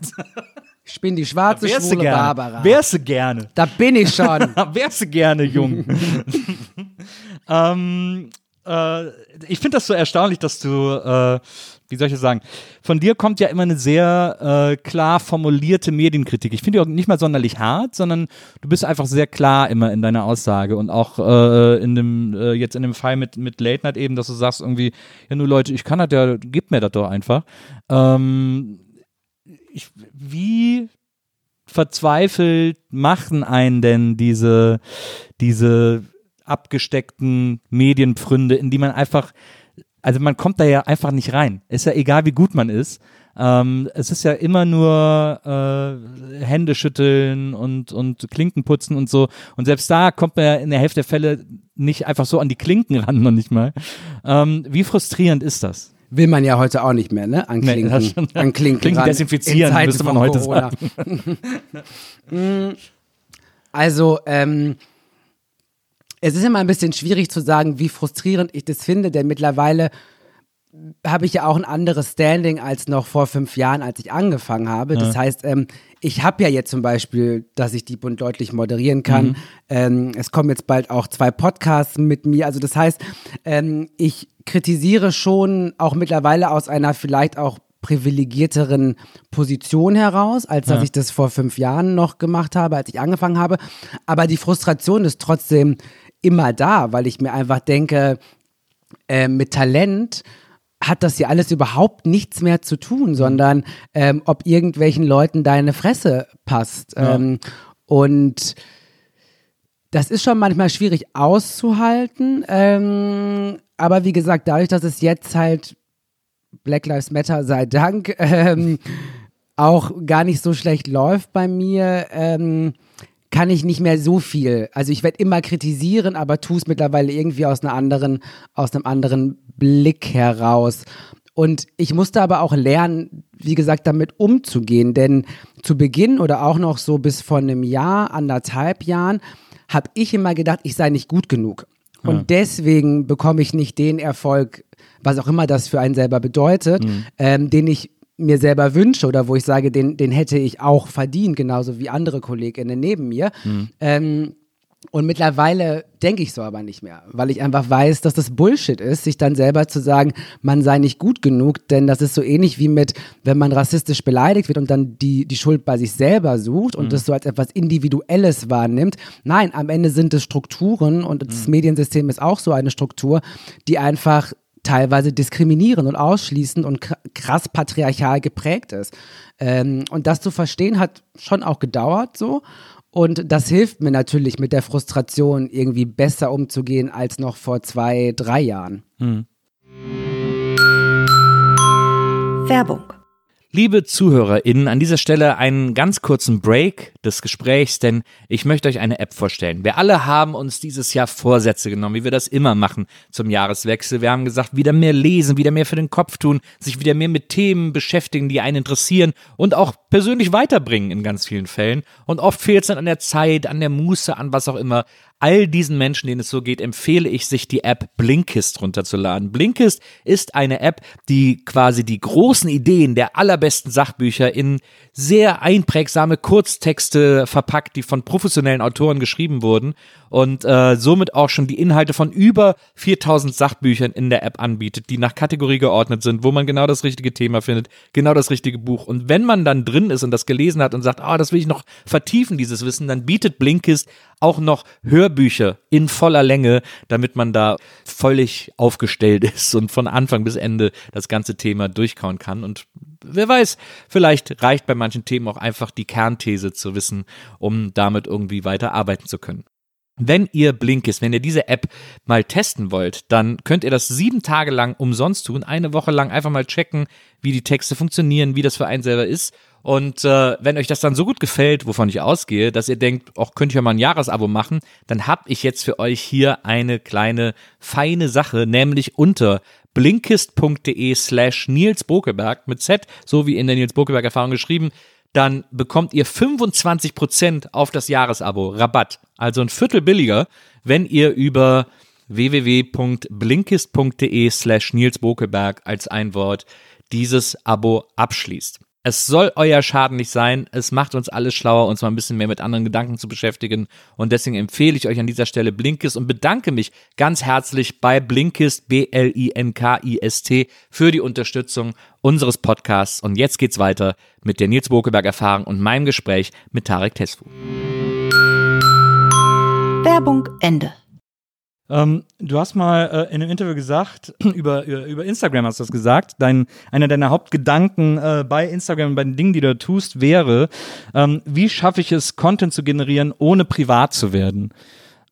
ich bin die schwarze, Wärst schwule gerne. Barbara. Wärst du gerne. da bin ich schon. Wärst du gerne jung. ähm, äh, ich finde das so erstaunlich, dass du, äh, wie soll ich das sagen, von dir kommt ja immer eine sehr äh, klar formulierte Medienkritik. Ich finde die auch nicht mal sonderlich hart, sondern du bist einfach sehr klar immer in deiner Aussage und auch äh, in dem, äh, jetzt in dem Fall mit, mit Late Night eben, dass du sagst irgendwie, ja nur Leute, ich kann das ja, gib mir das doch einfach. Ähm, ich, wie verzweifelt machen einen denn diese, diese abgesteckten Medienpfründe, in die man einfach, also man kommt da ja einfach nicht rein. Ist ja egal, wie gut man ist. Ähm, es ist ja immer nur äh, Hände schütteln und, und Klinken putzen und so. Und selbst da kommt man ja in der Hälfte der Fälle nicht einfach so an die Klinken ran, noch nicht mal. Ähm, wie frustrierend ist das? Will man ja heute auch nicht mehr, ne? An Nee, Klinken, das schon. an Klinken, Klinken desinfizieren, müsste man heute Corona. Mm, also, ähm, es ist immer ein bisschen schwierig zu sagen, wie frustrierend ich das finde, denn mittlerweile habe ich ja auch ein anderes Standing als noch vor fünf Jahren, als ich angefangen habe. Das heißt, ähm, ich habe ja jetzt zum Beispiel, dass ich Dieb und deutlich moderieren kann. Ähm, es kommen jetzt bald auch zwei Podcasts mit mir. Also das heißt, ähm, ich kritisiere schon auch mittlerweile aus einer vielleicht auch privilegierteren Position heraus, als dass ich das vor fünf Jahren noch gemacht habe, als ich angefangen habe. Aber die Frustration ist trotzdem immer da, weil ich mir einfach denke, äh, mit Talent hat das ja alles überhaupt nichts mehr zu tun, sondern ähm, ob irgendwelchen Leuten deine Fresse passt. Ähm, und das ist schon manchmal schwierig auszuhalten. Ähm, aber wie gesagt, dadurch, dass es jetzt halt Black Lives Matter sei Dank ähm, auch gar nicht so schlecht läuft bei mir, ähm, kann ich nicht mehr so viel. Also ich werde immer kritisieren, aber tue es mittlerweile irgendwie aus einer anderen, aus einem anderen Blick heraus. Und ich musste aber auch lernen, wie gesagt, damit umzugehen. Denn zu Beginn oder auch noch so bis vor einem Jahr, anderthalb Jahren, habe ich immer gedacht, ich sei nicht gut genug. Und deswegen bekomme ich nicht den Erfolg, was auch immer das für einen selber bedeutet, ähm, den ich mir selber wünsche oder wo ich sage, den, den hätte ich auch verdient, genauso wie andere KollegInnen neben mir. Ähm, und mittlerweile denke ich so aber nicht mehr, weil ich einfach weiß, dass das Bullshit ist, sich dann selber zu sagen, man sei nicht gut genug, denn das ist so ähnlich wie mit, wenn man rassistisch beleidigt wird und dann die, die Schuld bei sich selber sucht und das so als etwas Individuelles wahrnimmt. Nein, am Ende sind es Strukturen und das Mediensystem ist auch so eine Struktur, die einfach teilweise diskriminierend und ausschließend und kr- krass patriarchal geprägt ist. Ähm, und das zu verstehen hat schon auch gedauert so. Und das hilft mir natürlich mit der Frustration irgendwie besser umzugehen als noch vor zwei, drei Jahren. Werbung. Liebe ZuhörerInnen, an dieser Stelle einen ganz kurzen Break des Gesprächs, denn ich möchte euch eine App vorstellen. Wir alle haben uns dieses Jahr Vorsätze genommen, wie wir das immer machen zum Jahreswechsel. Wir haben gesagt, wieder mehr lesen, wieder mehr für den Kopf tun, sich wieder mehr mit Themen beschäftigen, die einen interessieren und auch persönlich weiterbringen in ganz vielen Fällen. Und oft fehlt es dann an der Zeit, an der Muße, an was auch immer all diesen Menschen, denen es so geht, empfehle ich, sich die App Blinkist runterzuladen. Blinkist ist eine App, die quasi die großen Ideen der allerbesten Sachbücher in sehr einprägsame Kurztexte verpackt, die von professionellen Autoren geschrieben wurden und äh, somit auch schon die Inhalte von über 4000 Sachbüchern in der App anbietet, die nach Kategorie geordnet sind, wo man genau das richtige Thema findet, genau das richtige Buch. Und wenn man dann drin ist und das gelesen hat und sagt, ah, das will ich noch vertiefen, dieses Wissen, dann bietet Blinkist auch noch Hörbücher in voller Länge, damit man da völlig aufgestellt ist und von Anfang bis Ende das ganze Thema durchkauen kann. Und wer weiß, vielleicht reicht bei manchen Themen auch einfach die Kernthese zu wissen, um damit irgendwie weiter arbeiten zu können. Wenn ihr Blinkist, wenn ihr diese App mal testen wollt, dann könnt ihr das sieben Tage lang umsonst tun, eine Woche lang einfach mal checken, wie die Texte funktionieren, wie das für einen selber ist. Und äh, wenn euch das dann so gut gefällt, wovon ich ausgehe, dass ihr denkt, auch könnte ich ja mal ein Jahresabo machen, dann habe ich jetzt für euch hier eine kleine feine Sache, nämlich unter blinkist.de slash Nils Bokeberg mit Z, so wie in der Nils Bokeberg Erfahrung geschrieben, dann bekommt ihr 25% auf das Jahresabo Rabatt, also ein Viertel billiger, wenn ihr über www.blinkist.de slash Nils Bokeberg als ein Wort dieses Abo abschließt. Es soll euer Schaden nicht sein. Es macht uns alles schlauer, uns mal ein bisschen mehr mit anderen Gedanken zu beschäftigen. Und deswegen empfehle ich euch an dieser Stelle Blinkist und bedanke mich ganz herzlich bei Blinkist, B-L-I-N-K-I-S-T, für die Unterstützung unseres Podcasts. Und jetzt geht's weiter mit der Nils Bokeberg Erfahrung und meinem Gespräch mit Tarek Tesfu. Werbung Ende. Ähm, du hast mal äh, in einem Interview gesagt, über, über Instagram hast du das gesagt, dein, einer deiner Hauptgedanken äh, bei Instagram, bei den Dingen, die du tust, wäre, ähm, wie schaffe ich es, Content zu generieren, ohne privat zu werden?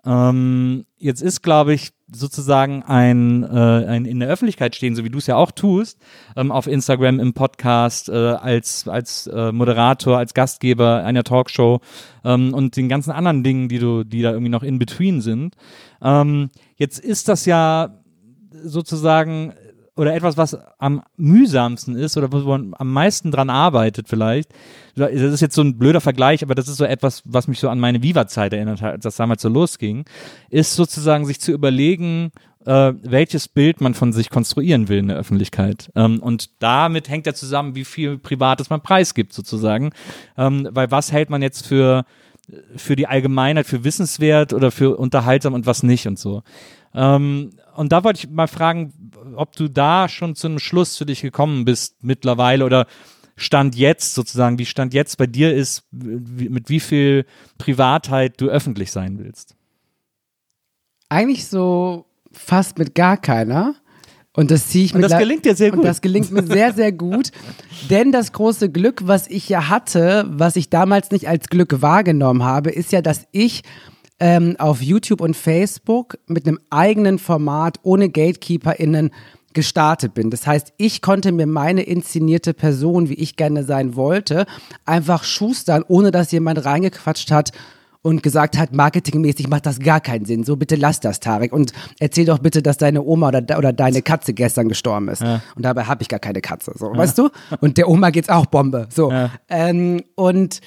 Ähm, jetzt ist, glaube ich, sozusagen ein, äh, ein in der Öffentlichkeit stehen, so wie du es ja auch tust, ähm, auf Instagram, im Podcast, äh, als, als äh, Moderator, als Gastgeber einer Talkshow ähm, und den ganzen anderen Dingen, die du, die da irgendwie noch in between sind. Ähm, jetzt ist das ja sozusagen oder etwas, was am mühsamsten ist oder wo man am meisten dran arbeitet vielleicht. Das ist jetzt so ein blöder Vergleich, aber das ist so etwas, was mich so an meine Viva-Zeit erinnert hat, als das damals so losging, ist sozusagen sich zu überlegen, äh, welches Bild man von sich konstruieren will in der Öffentlichkeit. Ähm, und damit hängt ja zusammen, wie viel Privates man preisgibt sozusagen. Ähm, weil was hält man jetzt für für die Allgemeinheit, für wissenswert oder für unterhaltsam und was nicht und so. Ähm, und da wollte ich mal fragen, ob du da schon zu einem Schluss für dich gekommen bist mittlerweile oder Stand jetzt sozusagen, wie Stand jetzt bei dir ist, mit wie viel Privatheit du öffentlich sein willst. Eigentlich so fast mit gar keiner. Und das ziehe ich und mit das gelingt dir sehr gut. Und das gelingt mir sehr, sehr gut. Denn das große Glück, was ich ja hatte, was ich damals nicht als Glück wahrgenommen habe, ist ja, dass ich ähm, auf YouTube und Facebook mit einem eigenen Format ohne GatekeeperInnen gestartet bin. Das heißt, ich konnte mir meine inszenierte Person, wie ich gerne sein wollte, einfach schustern, ohne dass jemand reingequatscht hat und gesagt hat, marketingmäßig macht das gar keinen Sinn. So bitte lass das, Tarek. Und erzähl doch bitte, dass deine Oma oder, oder deine Katze gestern gestorben ist. Ja. Und dabei habe ich gar keine Katze. So, ja. weißt du? Und der Oma geht's auch Bombe. So. Ja. Ähm, und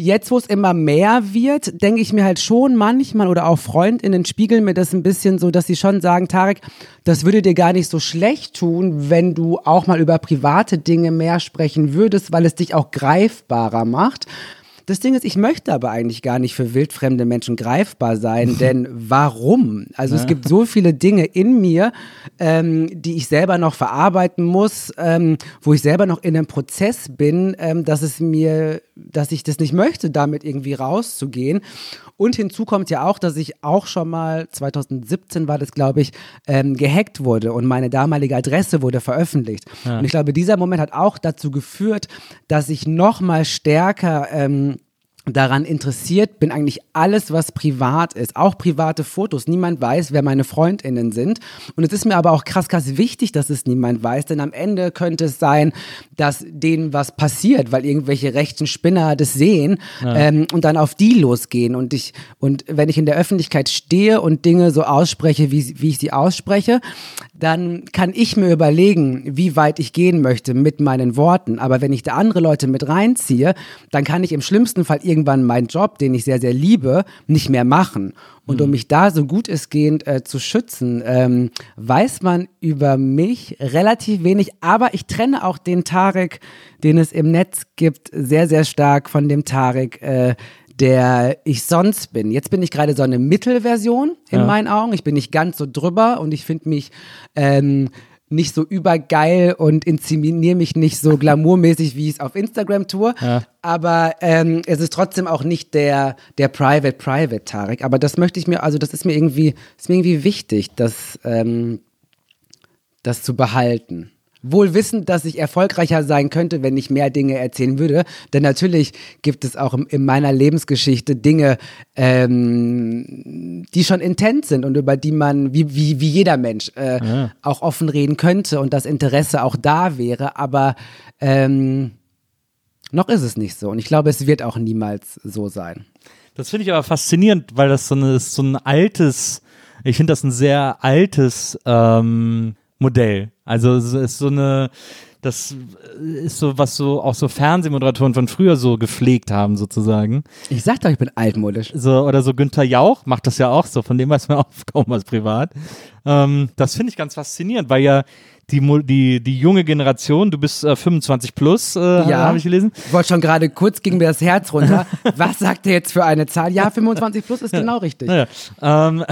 Jetzt, wo es immer mehr wird, denke ich mir halt schon manchmal oder auch FreundInnen spiegeln mir das ein bisschen so, dass sie schon sagen, Tarek, das würde dir gar nicht so schlecht tun, wenn du auch mal über private Dinge mehr sprechen würdest, weil es dich auch greifbarer macht. Das Ding ist, ich möchte aber eigentlich gar nicht für wildfremde Menschen greifbar sein, denn warum? Also es gibt so viele Dinge in mir, ähm, die ich selber noch verarbeiten muss, ähm, wo ich selber noch in einem Prozess bin, ähm, dass es mir, dass ich das nicht möchte, damit irgendwie rauszugehen. Und hinzu kommt ja auch, dass ich auch schon mal, 2017 war das, glaube ich, ähm, gehackt wurde und meine damalige Adresse wurde veröffentlicht. Ja. Und ich glaube, dieser Moment hat auch dazu geführt, dass ich noch mal stärker ähm, daran interessiert bin, eigentlich alles, was privat ist, auch private Fotos. Niemand weiß, wer meine FreundInnen sind. Und es ist mir aber auch krass, krass wichtig, dass es niemand weiß, denn am Ende könnte es sein, dass denen was passiert, weil irgendwelche rechten Spinner das sehen ähm, und dann auf die losgehen. Und ich, und wenn ich in der Öffentlichkeit stehe und Dinge so ausspreche, wie, wie ich sie ausspreche, dann kann ich mir überlegen, wie weit ich gehen möchte mit meinen Worten. Aber wenn ich da andere Leute mit reinziehe, dann kann ich im schlimmsten Fall irgendwann meinen Job, den ich sehr, sehr liebe, nicht mehr machen. Und um mich da so gut es gehend äh, zu schützen, ähm, weiß man über mich relativ wenig. Aber ich trenne auch den Tarek, den es im Netz gibt, sehr, sehr stark von dem Tarek, äh, der ich sonst bin. Jetzt bin ich gerade so eine Mittelversion in Ja. meinen Augen. Ich bin nicht ganz so drüber und ich finde mich ähm, nicht so übergeil und inszeniere mich nicht so glamourmäßig, wie ich es auf Instagram tue. Ja. Aber ähm, es ist trotzdem auch nicht der, der Private Private Tarek. Aber das möchte ich mir, also das ist mir irgendwie, ist mir irgendwie wichtig, das, ähm, das zu behalten. Wohl wissend, dass ich erfolgreicher sein könnte, wenn ich mehr Dinge erzählen würde. Denn natürlich gibt es auch in, in meiner Lebensgeschichte Dinge, ähm, die schon intens sind und über die man, wie, wie, wie jeder Mensch, äh, auch offen reden könnte und das Interesse auch da wäre. Aber ähm, noch ist es nicht so. Und ich glaube, es wird auch niemals so sein. Das finde ich aber faszinierend, weil das so, eine, so ein altes, ich finde das ein sehr altes ähm, Modell. Also es ist so eine, das ist so, was so auch so Fernsehmoderatoren von früher so gepflegt haben, sozusagen. Ich sag doch, ich bin altmodisch. So, oder so Günther Jauch macht das ja auch so, von dem weiß man auch kaum was privat. Ähm, das finde ich ganz faszinierend, weil ja die, die, die junge Generation, du bist äh, 25 plus, äh, Ja. habe ich gelesen. Ich wollte schon gerade kurz ging mir das Herz runter. Was sagt er jetzt für eine Zahl? Ja, 25 plus ist genau richtig. Naja, ähm,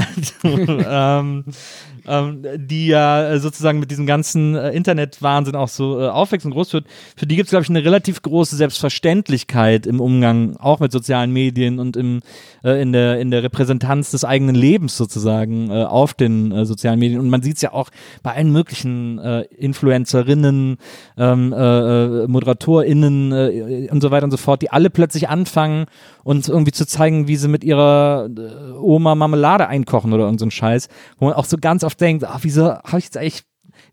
ähm, ähm, die ja äh, sozusagen mit diesem ganzen äh, Internetwahnsinn auch so äh, aufwächst und groß wird, für die gibt es, glaube ich, eine relativ große Selbstverständlichkeit im Umgang auch mit sozialen Medien und im, äh, in, der, in der Repräsentanz des eigenen Lebens sozusagen äh, auf den äh, sozialen Medien. Und man sieht es ja auch bei allen möglichen äh, Influencerinnen, ähm, äh, äh, ModeratorInnen äh, und so weiter und so fort, die alle plötzlich anfangen, uns irgendwie zu zeigen, wie sie mit ihrer äh, Oma Marmelade einkochen oder irgendein so Scheiß, wo man auch so ganz oft denkt, ach, wieso habe ich jetzt eigentlich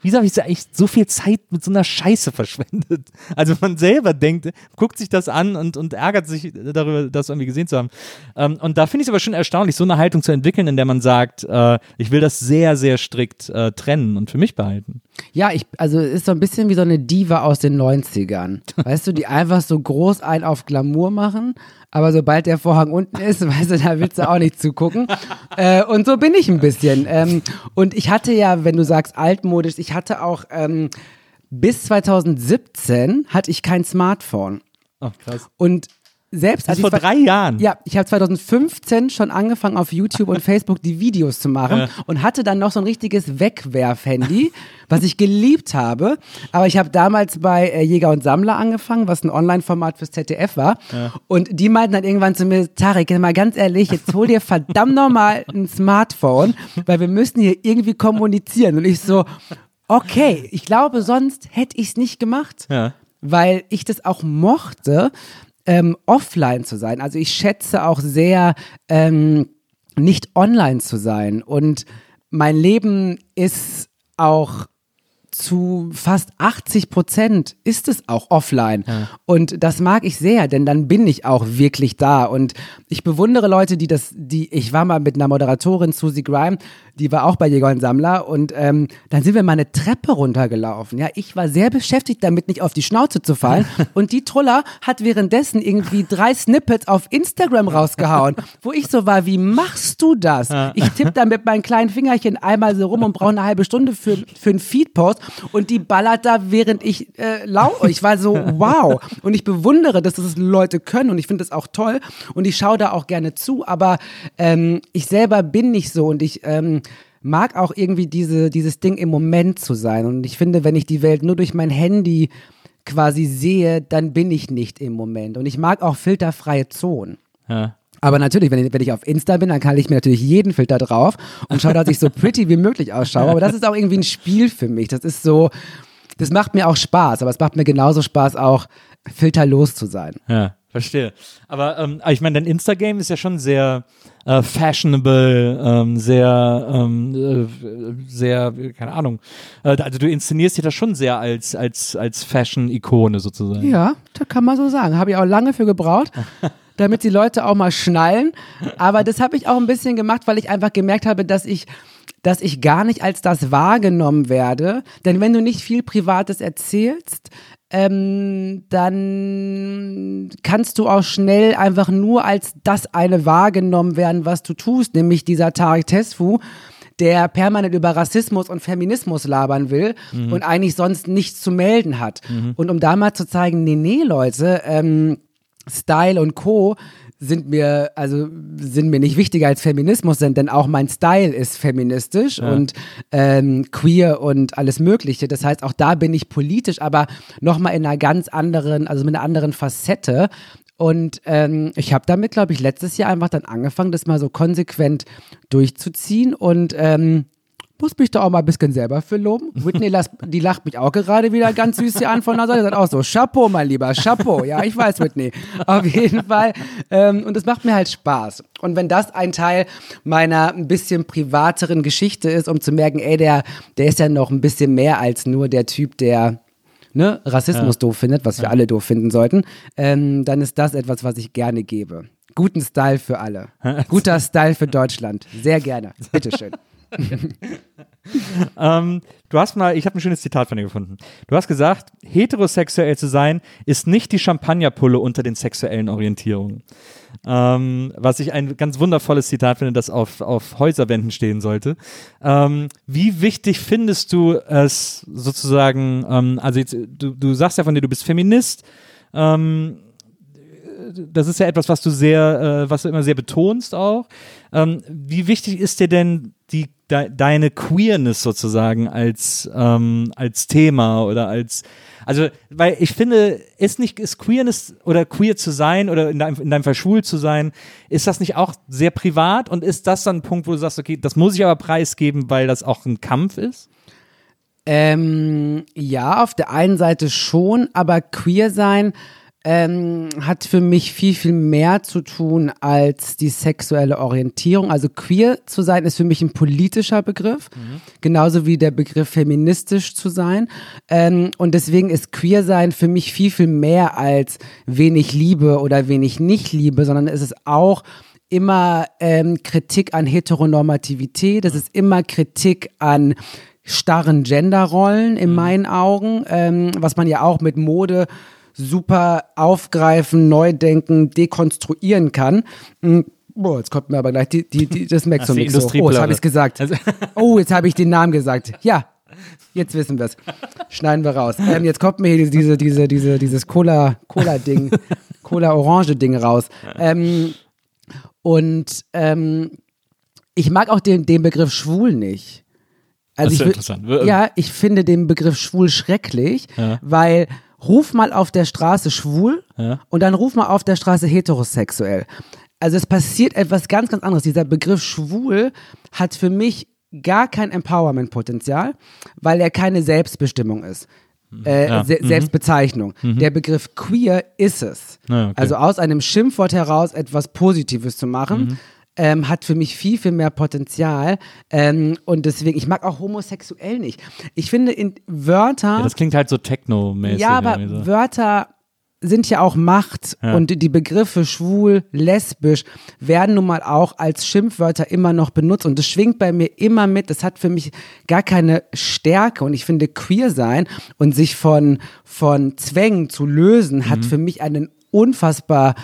Wieso habe ich eigentlich so viel Zeit mit so einer Scheiße verschwendet? Also man selber denkt, guckt sich das an und, und ärgert sich darüber, das irgendwie gesehen zu haben. Ähm, und da finde ich es aber schon erstaunlich, so eine Haltung zu entwickeln, in der man sagt, äh, ich will das sehr, sehr strikt äh, trennen und für mich behalten. Ja, ich, also es ist so ein bisschen wie so eine Diva aus den 90ern. Weißt du, die einfach so groß ein auf Glamour machen, aber sobald der Vorhang unten ist, weißt du, da willst du auch nicht zugucken. Äh, und so bin ich ein bisschen. Ähm, und ich hatte ja, wenn du sagst altmodisch, ich hatte auch ähm, bis 2017 hatte ich kein Smartphone. Oh, krass. Und selbst Das als vor ich drei Jahren. Ja, ich habe 2015 schon angefangen auf YouTube und Facebook die Videos zu machen und hatte dann noch so ein richtiges Wegwerf-Handy, was ich geliebt habe. Aber ich habe damals bei äh, Jäger und Sammler angefangen, was ein Online-Format fürs ZDF war. Und die meinten dann irgendwann zu mir, Tarek, mal ganz ehrlich, jetzt hol dir verdammt nochmal ein Smartphone, weil wir müssen hier irgendwie kommunizieren. Und ich so, okay, ich glaube, sonst hätte ich es nicht gemacht Ja. weil ich das auch mochte, ähm, offline zu sein. Also ich schätze auch sehr, ähm, nicht online zu sein. Und mein Leben ist auch zu fast 80 Prozent ist es auch offline. Und das mag ich sehr, denn dann bin ich auch wirklich da. Und ich bewundere Leute, die das, die, ich war mal mit einer Moderatorin, Susie Grime, die war auch bei Jäger und Sammler und ähm, dann sind wir mal eine Treppe runtergelaufen. Ja, ich war sehr beschäftigt damit, nicht auf die Schnauze zu fallen. und die Truller hat währenddessen irgendwie drei Snippets auf Instagram rausgehauen, wo ich so war, wie machst du das? Ich tippe da mit meinen kleinen Fingerchen einmal so rum und brauche eine halbe Stunde für, für einen Feedpost und die ballert da, während ich äh, lau. Ich war so, wow. Und ich bewundere, dass das Leute können und ich finde das auch toll und ich schaue da auch gerne zu, aber ähm, ich selber bin nicht so und ich ähm, mag auch irgendwie diese, dieses Ding im Moment zu sein. Und ich finde, wenn ich die Welt nur durch mein Handy quasi sehe, dann bin ich nicht im Moment. Und ich mag auch filterfreie Zonen. Ja. Aber natürlich, wenn ich, wenn ich auf Insta bin, dann kann ich mir natürlich jeden Filter drauf und schaue, dass ich so pretty wie möglich ausschaue. Aber das ist auch irgendwie ein Spiel für mich. Das ist so, das macht mir auch Spaß, aber es macht mir genauso Spaß, auch filterlos zu sein. Ja, Verstehe. Aber ähm, ich meine, dein Instagram ist ja schon sehr äh, fashionable, ähm, sehr, ähm, äh, sehr, keine Ahnung. Äh, also du inszenierst dich da schon sehr als, als, als Fashion-Ikone sozusagen. Ja, das kann man so sagen. Habe ich auch lange für gebraucht. damit die Leute auch mal schnallen. Aber das habe ich auch ein bisschen gemacht, weil ich einfach gemerkt habe, dass ich dass ich gar nicht als das wahrgenommen werde. Denn wenn du nicht viel Privates erzählst, ähm, dann kannst du auch schnell einfach nur als das eine wahrgenommen werden, was du tust, nämlich dieser Tarek Tesfu, der permanent über Rassismus und Feminismus labern will mhm. und eigentlich sonst nichts zu melden hat. Mhm. Und um da mal zu zeigen, nee, nee, Leute, ähm, Style und Co sind mir, also sind mir nicht wichtiger als Feminismus sind, denn auch mein Style ist feministisch ja. und ähm, queer und alles Mögliche. Das heißt, auch da bin ich politisch, aber nochmal in einer ganz anderen, also mit einer anderen Facette. Und ähm, ich habe damit, glaube ich, letztes Jahr einfach dann angefangen, das mal so konsequent durchzuziehen und ähm, muss mich da auch mal ein bisschen selber für loben. Whitney, die lacht mich auch gerade wieder ganz süß hier an von der Seite. Sagt auch so, Chapeau, mein Lieber, Chapeau. Ja, ich weiß, Whitney. Auf jeden Fall. Ähm, und es macht mir halt Spaß. Und wenn das ein Teil meiner ein bisschen privateren Geschichte ist, um zu merken, ey, der, der ist ja noch ein bisschen mehr als nur der Typ, der ne, Rassismus ja. doof findet, was wir alle doof finden sollten, ähm, dann ist das etwas, was ich gerne gebe. Guten Style für alle. Guter Style für Deutschland. Sehr gerne. Bitteschön. ähm, du hast mal, ich habe ein schönes Zitat von dir gefunden. Du hast gesagt, heterosexuell zu sein ist nicht die Champagnerpulle unter den sexuellen Orientierungen. Ähm, was ich ein ganz wundervolles Zitat finde, das auf, auf Häuserwänden stehen sollte. Ähm, wie wichtig findest du es sozusagen, ähm, also jetzt, du, du sagst ja von dir, du bist Feminist, ähm, das ist ja etwas, was du sehr, äh, was du immer sehr betonst auch. Ähm, wie wichtig ist dir denn die, de, deine Queerness sozusagen als, ähm, als Thema oder als, also, weil ich finde, ist nicht, ist Queerness oder queer zu sein oder in deinem, in deinem Fall zu sein, ist das nicht auch sehr privat und ist das dann ein Punkt, wo du sagst, okay, das muss ich aber preisgeben, weil das auch ein Kampf ist? Ähm, ja, auf der einen Seite schon, aber queer sein ähm, hat für mich viel, viel mehr zu tun als die sexuelle Orientierung. Also queer zu sein ist für mich ein politischer Begriff, mhm. genauso wie der Begriff feministisch zu sein. Ähm, und deswegen ist queer sein für mich viel, viel mehr als wenig Liebe oder wenig Nicht-Liebe, sondern es ist auch immer ähm, Kritik an Heteronormativität, es ist immer Kritik an starren Genderrollen in mhm. meinen Augen, ähm, was man ja auch mit Mode super aufgreifen, neu denken, dekonstruieren kann. Hm, boah, jetzt kommt mir aber gleich die, die, die, das Max und so. Oh, jetzt habe ich gesagt. Also oh, jetzt habe ich den Namen gesagt. Ja, jetzt wissen wir es. Schneiden wir raus. Ähm, jetzt kommt mir hier diese, diese, diese, dieses Cola, Cola-Ding, Cola-Orange-Ding raus. Ähm, und ähm, ich mag auch den, den Begriff schwul nicht. Also das ist ich, interessant. Ja, ich finde den Begriff schwul schrecklich, ja. weil ruf mal auf der Straße schwul ja. und dann ruf mal auf der Straße heterosexuell. Also es passiert etwas ganz, ganz anderes. Dieser Begriff schwul hat für mich gar kein Empowerment-Potenzial, weil er keine Selbstbestimmung ist. Äh, ja. Se mhm. Selbstbezeichnung. Mhm. Der Begriff queer ist es. Ja, okay. Also aus einem Schimpfwort heraus etwas Positives zu machen. Mhm ähm, hat für mich viel, viel mehr Potenzial. Ähm, und deswegen, ich mag auch homosexuell nicht. Ich finde in Wörter. Ja, das klingt halt so techno-mäßig. Ja, aber so. Wörter sind ja auch Macht ja. und die Begriffe schwul, lesbisch werden nun mal auch als Schimpfwörter immer noch benutzt und das schwingt bei mir immer mit. Das hat für mich gar keine Stärke und ich finde queer sein und sich von, von Zwängen zu lösen mhm. hat für mich einen unfassbar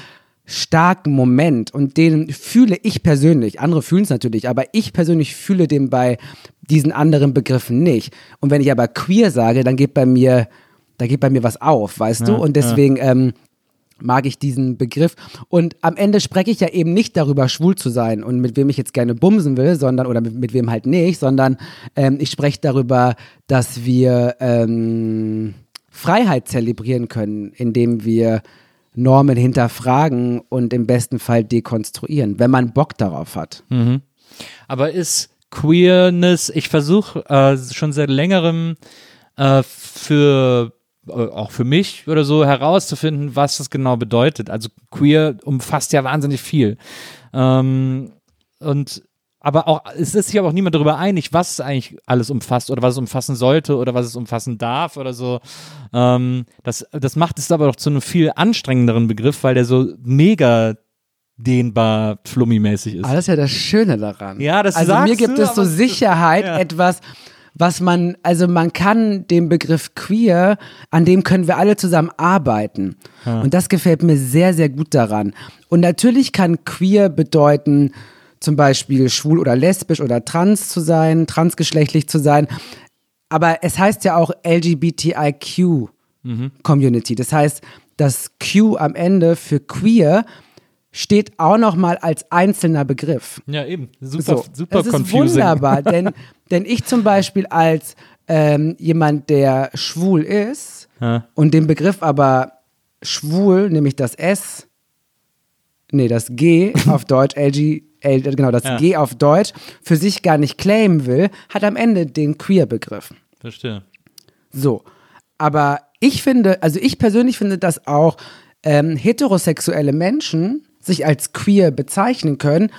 starken Moment und den fühle ich persönlich, andere fühlen es natürlich, aber ich persönlich fühle den bei diesen anderen Begriffen nicht. Und wenn ich aber queer sage, dann geht bei mir, da geht bei mir was auf, weißt ja, du? Und deswegen ja. ähm, mag ich diesen Begriff. Und am Ende spreche ich ja eben nicht darüber, schwul zu sein und mit wem ich jetzt gerne bumsen will, sondern, oder mit, mit wem halt nicht, sondern ähm, ich spreche darüber, dass wir ähm, Freiheit zelebrieren können, indem wir Normen hinterfragen und im besten Fall dekonstruieren, wenn man Bock darauf hat. Mhm. Aber ist Queerness, ich versuche äh, schon seit längerem äh, für äh, auch für mich oder so herauszufinden, was das genau bedeutet. Also queer umfasst ja wahnsinnig viel. Ähm, und aber auch, es ist sich aber auch niemand darüber einig, was es eigentlich alles umfasst oder was es umfassen sollte oder was es umfassen darf oder so. Ähm, das, das macht es aber doch zu einem viel anstrengenderen Begriff, weil der so mega dehnbar flummimäßig ist. Aber das ist ja das Schöne daran. Ja, das Also mir gibt du, es so Sicherheit, Ja. etwas, was man, also man kann den Begriff queer, an dem können wir alle zusammen arbeiten. Und das gefällt mir sehr, sehr gut daran. Und natürlich kann queer bedeuten, zum Beispiel schwul oder lesbisch oder trans zu sein, transgeschlechtlich zu sein. Aber es heißt ja auch LGBTIQ Community. Das heißt, das Q am Ende für queer steht auch noch mal als einzelner Begriff. ja, eben. Super, So, super das ist confusing. wunderbar, denn, denn ich zum Beispiel als ähm, jemand, der schwul ist Ja. und den Begriff aber schwul, nämlich das S, nee, das G auf Deutsch, LG, L, genau, das Ja. G auf Deutsch, für sich gar nicht claimen will, hat am Ende den Queer-Begriff. Verstehe. So. Aber ich finde, also ich persönlich finde, dass auch ähm, heterosexuelle Menschen sich als queer bezeichnen können,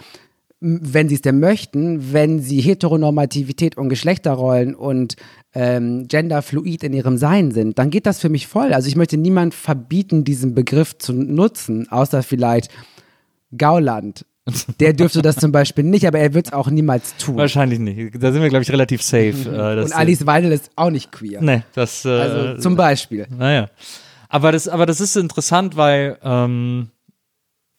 wenn sie es denn möchten, wenn sie Heteronormativität und Geschlechterrollen und ähm, genderfluid in ihrem Sein sind, dann geht das für mich voll. Also ich möchte niemand verbieten, diesen Begriff zu nutzen, außer vielleicht Gauland. Der dürfte das zum Beispiel nicht, aber er wird es auch niemals tun. Wahrscheinlich nicht. Da sind wir, glaube ich, relativ safe. äh, und Alice Weidel ist auch nicht queer. Nee, das. Äh, Also zum Beispiel. Naja. Aber das, aber das ist interessant, weil, ähm,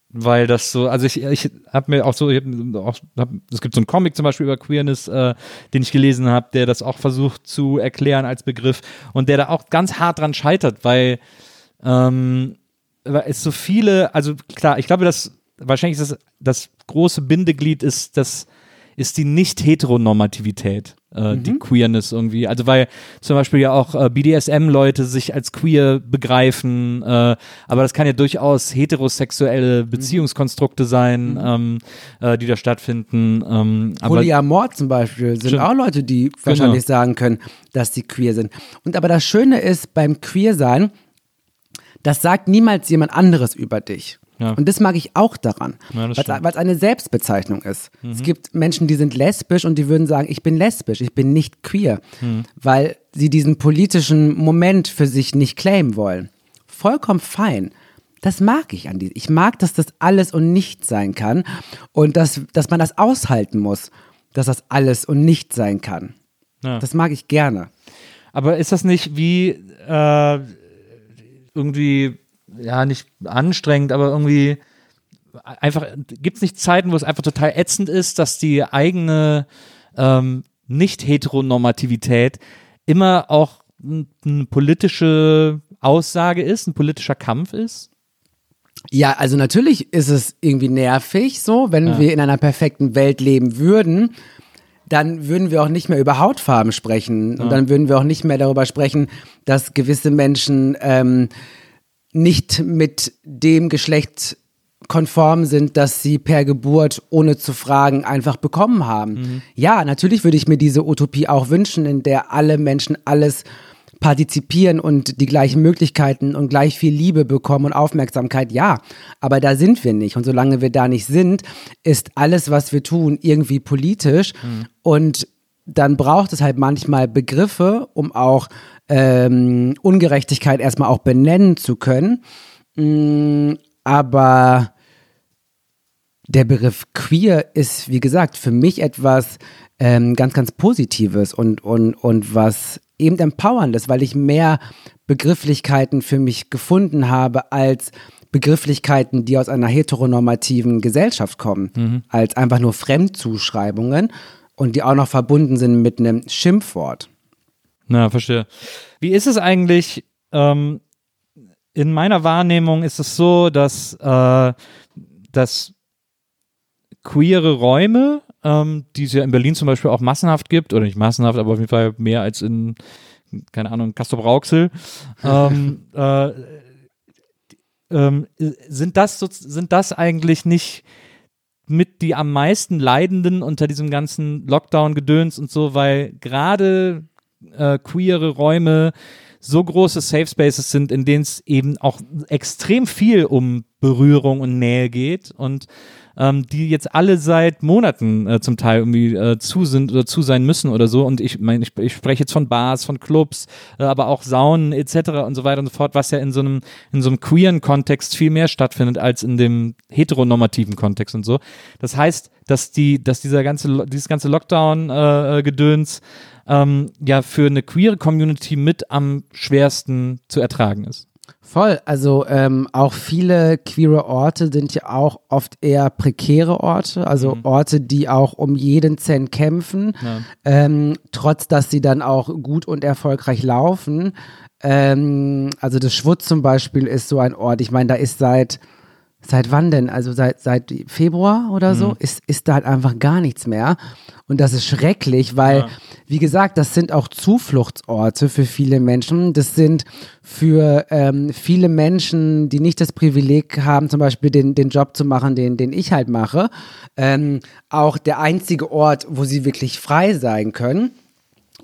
weil das so, also ich, ich habe mir auch so, ich hab auch, hab, es gibt so einen Comic zum Beispiel über Queerness, äh, den ich gelesen habe, der das auch versucht zu erklären als Begriff und der da auch ganz hart dran scheitert, weil, ähm, weil es so viele, also klar, ich glaube, dass wahrscheinlich ist das, das große Bindeglied ist das ist die Nicht-Heteronormativität, äh, die Queerness irgendwie. Also weil zum Beispiel ja auch äh, BDSM-Leute sich als queer begreifen, äh, aber das kann ja durchaus heterosexuelle Beziehungskonstrukte sein, ähm, äh, die da stattfinden. Ähm, Polyamor zum Beispiel sind auch Leute, die wahrscheinlich sagen können, dass sie queer sind. Und aber das Schöne ist beim Queer-Sein, das sagt niemals jemand anderes über dich. Ja. Und das mag ich auch daran, Ja, weil. Mhm. es eine Selbstbezeichnung ist. Es gibt Menschen, die sind lesbisch und die würden sagen, ich bin lesbisch, ich bin nicht queer, Mhm. weil sie diesen politischen Moment für sich nicht claimen wollen. Vollkommen fein. Das mag ich an die. Ich mag, dass das alles und nichts sein kann und dass, dass man das aushalten muss, dass das alles und nichts sein kann. Ja. Das mag ich gerne. Aber ist das nicht wie äh, irgendwie, ja, nicht anstrengend, aber irgendwie einfach, gibt es nicht Zeiten, wo es einfach total ätzend ist, dass die eigene ähm, Nicht-Heteronormativität immer auch eine politische Aussage ist, ein politischer Kampf ist? Ja, also natürlich ist es irgendwie nervig, so, wenn wir in einer perfekten Welt leben würden, dann würden wir auch nicht mehr über Hautfarben sprechen. Und dann würden wir auch nicht mehr darüber sprechen, dass gewisse Menschen ähm, nicht mit dem Geschlecht konform sind, dass sie per Geburt ohne zu fragen einfach bekommen haben. Ja, natürlich würde ich mir diese Utopie auch wünschen, in der alle Menschen alles partizipieren und die gleichen Möglichkeiten und gleich viel Liebe bekommen und Aufmerksamkeit, ja. Aber da sind wir nicht. Und solange wir da nicht sind, ist alles, was wir tun, irgendwie politisch. Und dann braucht es halt manchmal Begriffe, um auch ähm, Ungerechtigkeit erstmal auch benennen zu können. Mm, aber der Begriff queer ist, wie gesagt, für mich etwas ähm, ganz, ganz Positives und, und, und was eben empowerndes, weil ich mehr Begrifflichkeiten für mich gefunden habe als Begrifflichkeiten, die aus einer heteronormativen Gesellschaft kommen, als einfach nur Fremdzuschreibungen und die auch noch verbunden sind mit einem Schimpfwort. Na, verstehe. Wie ist es eigentlich? Ähm, in meiner Wahrnehmung ist es so, dass, äh, dass queere Räume, ähm, die es ja in Berlin zum Beispiel auch massenhaft gibt, oder nicht massenhaft, aber auf jeden Fall mehr als in, keine Ahnung, Castor Brauxel, ähm, äh, ähm, sind, das, sind das eigentlich nicht mit die am meisten Leidenden unter diesem ganzen Lockdown-Gedöns und so, weil gerade äh, queere Räume so große Safe Spaces sind, in denen es eben auch extrem viel um Berührung und Nähe geht. Und ähm, die jetzt alle seit Monaten äh, zum Teil irgendwie äh, zu sind oder zu sein müssen oder so. Und ich meine, ich, ich spreche jetzt von Bars, von Clubs, äh, aber auch Saunen etc. und so weiter und so fort, was ja in so einem, in so einem queeren Kontext viel mehr stattfindet als in dem heteronormativen Kontext und so. Das heißt, dass die, dass dieser ganze, dieses ganze Lockdown-Gedöns ähm, ja für eine queere Community mit am schwersten zu ertragen ist. Voll, also ähm, auch viele queere Orte sind ja auch oft eher prekäre Orte, also Mhm. Orte, die auch um jeden Cent kämpfen, Ja. ähm, trotz dass sie dann auch gut und erfolgreich laufen. Ähm, also das Schwutz zum Beispiel ist so ein Ort, ich meine, da ist seit Seit wann denn? Also seit, seit Februar oder so ist, ist da halt einfach gar nichts mehr. Und das ist schrecklich, weil, Ja. wie gesagt, das sind auch Zufluchtsorte für viele Menschen. Das sind für ähm, viele Menschen, die nicht das Privileg haben, zum Beispiel den, den Job zu machen, den, den ich halt mache, ähm, auch der einzige Ort, wo sie wirklich frei sein können.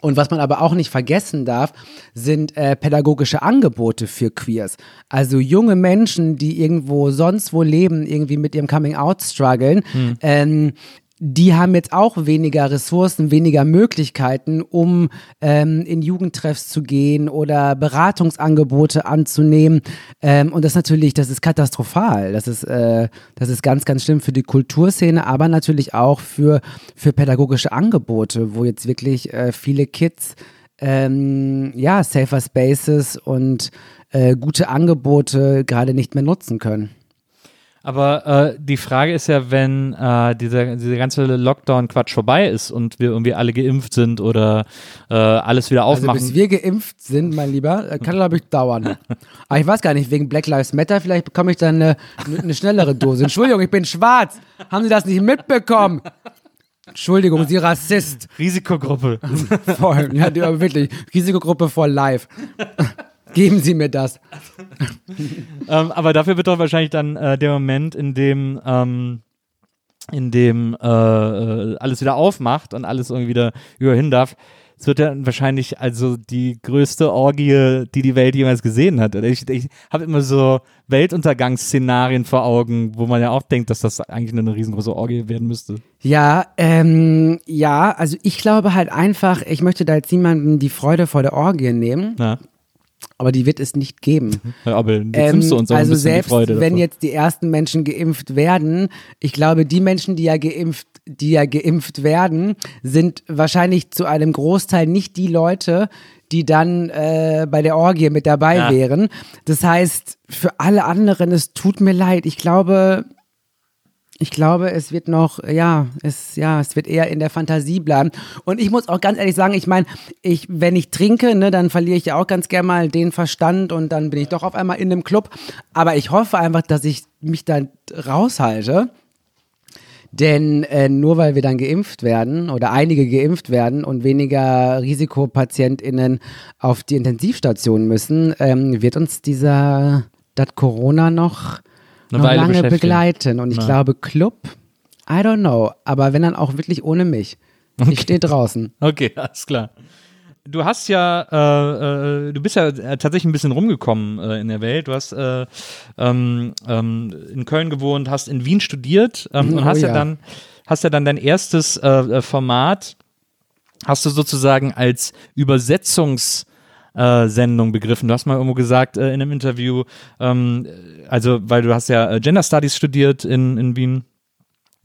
Und was man aber auch nicht vergessen darf, sind äh, pädagogische Angebote für Queers. Also junge Menschen, die irgendwo sonst wo leben, irgendwie mit ihrem Coming Out strugglen, ähm, die haben jetzt auch weniger Ressourcen, weniger Möglichkeiten, um ähm, in Jugendtreffs zu gehen oder Beratungsangebote anzunehmen. Ähm, und das natürlich, das ist katastrophal. Das ist, äh, das ist ganz, ganz schlimm für die Kulturszene, aber natürlich auch für, für pädagogische Angebote, wo jetzt wirklich äh, viele Kids ähm, ja, Safer Spaces und äh, gute Angebote gerade nicht mehr nutzen können. Aber äh, die Frage ist ja, wenn äh, dieser, dieser ganze Lockdown-Quatsch vorbei ist und wir irgendwie alle geimpft sind oder äh, alles wieder Also aufmachen. bis wir geimpft sind, mein Lieber, äh, kann glaube ich dauern. Aber ich weiß gar nicht, wegen Black Lives Matter, vielleicht bekomme ich dann eine, eine schnellere Dose. Entschuldigung, ich bin schwarz. Haben Sie das nicht mitbekommen? Entschuldigung, Sie Rassist. Risikogruppe. Voll, ja, wirklich. Risikogruppe for life. Geben Sie mir das. ähm, aber dafür wird doch wahrscheinlich dann äh, der Moment, in dem, ähm, in dem äh, äh, alles wieder aufmacht und alles irgendwie wieder überhin darf. Es wird ja wahrscheinlich also die größte Orgie, die die Welt jemals gesehen hat. Oder Ich, ich habe immer so Weltuntergangsszenarien vor Augen, wo man ja auch denkt, dass das eigentlich nur eine riesengroße Orgie werden müsste. Ja, ähm, ja, also ich glaube halt einfach, ich möchte da jetzt niemandem die Freude vor der Orgie nehmen, Ja, aber die wird es nicht geben. aber jetzt Ähm, nimmst du uns auch also ein bisschen selbst die Freude wenn davon. jetzt die ersten Menschen geimpft werden, ich glaube, die Menschen, die ja geimpft, die ja geimpft werden, sind wahrscheinlich zu einem Großteil nicht die Leute, die dann äh, bei der Orgie mit dabei Ja. wären. Das heißt, für alle anderen, es tut mir leid. Ich glaube, ich glaube, es wird noch, ja, es, ja, es wird eher in der Fantasie bleiben. Und ich muss auch ganz ehrlich sagen, ich meine, ich, wenn ich trinke, ne, dann verliere ich ja auch ganz gerne mal den Verstand und dann bin ich doch auf einmal in einem Club. Aber ich hoffe einfach, dass ich mich da raushalte. Denn äh, nur weil wir dann geimpft werden oder einige geimpft werden und weniger RisikopatientInnen auf die Intensivstation müssen, ähm, wird uns dieser, das Corona noch, Eine noch lange begleiten. Und ich Ja. glaube, Club, I don't know, aber wenn dann auch wirklich ohne mich. Ich stehe draußen. Okay, alles klar. Du hast ja, äh, äh, du bist ja äh, tatsächlich ein bisschen rumgekommen äh, in der Welt. Du hast äh, ähm, ähm, in Köln gewohnt, hast in Wien studiert ähm, und Oh hast ja. ja. dann, hast ja dann dein erstes äh, Format, hast du sozusagen als Übersetzungs äh, Sendung begriffen. Du hast mal irgendwo gesagt äh, in einem Interview, ähm, also weil du hast ja äh, Gender Studies studiert in, in Wien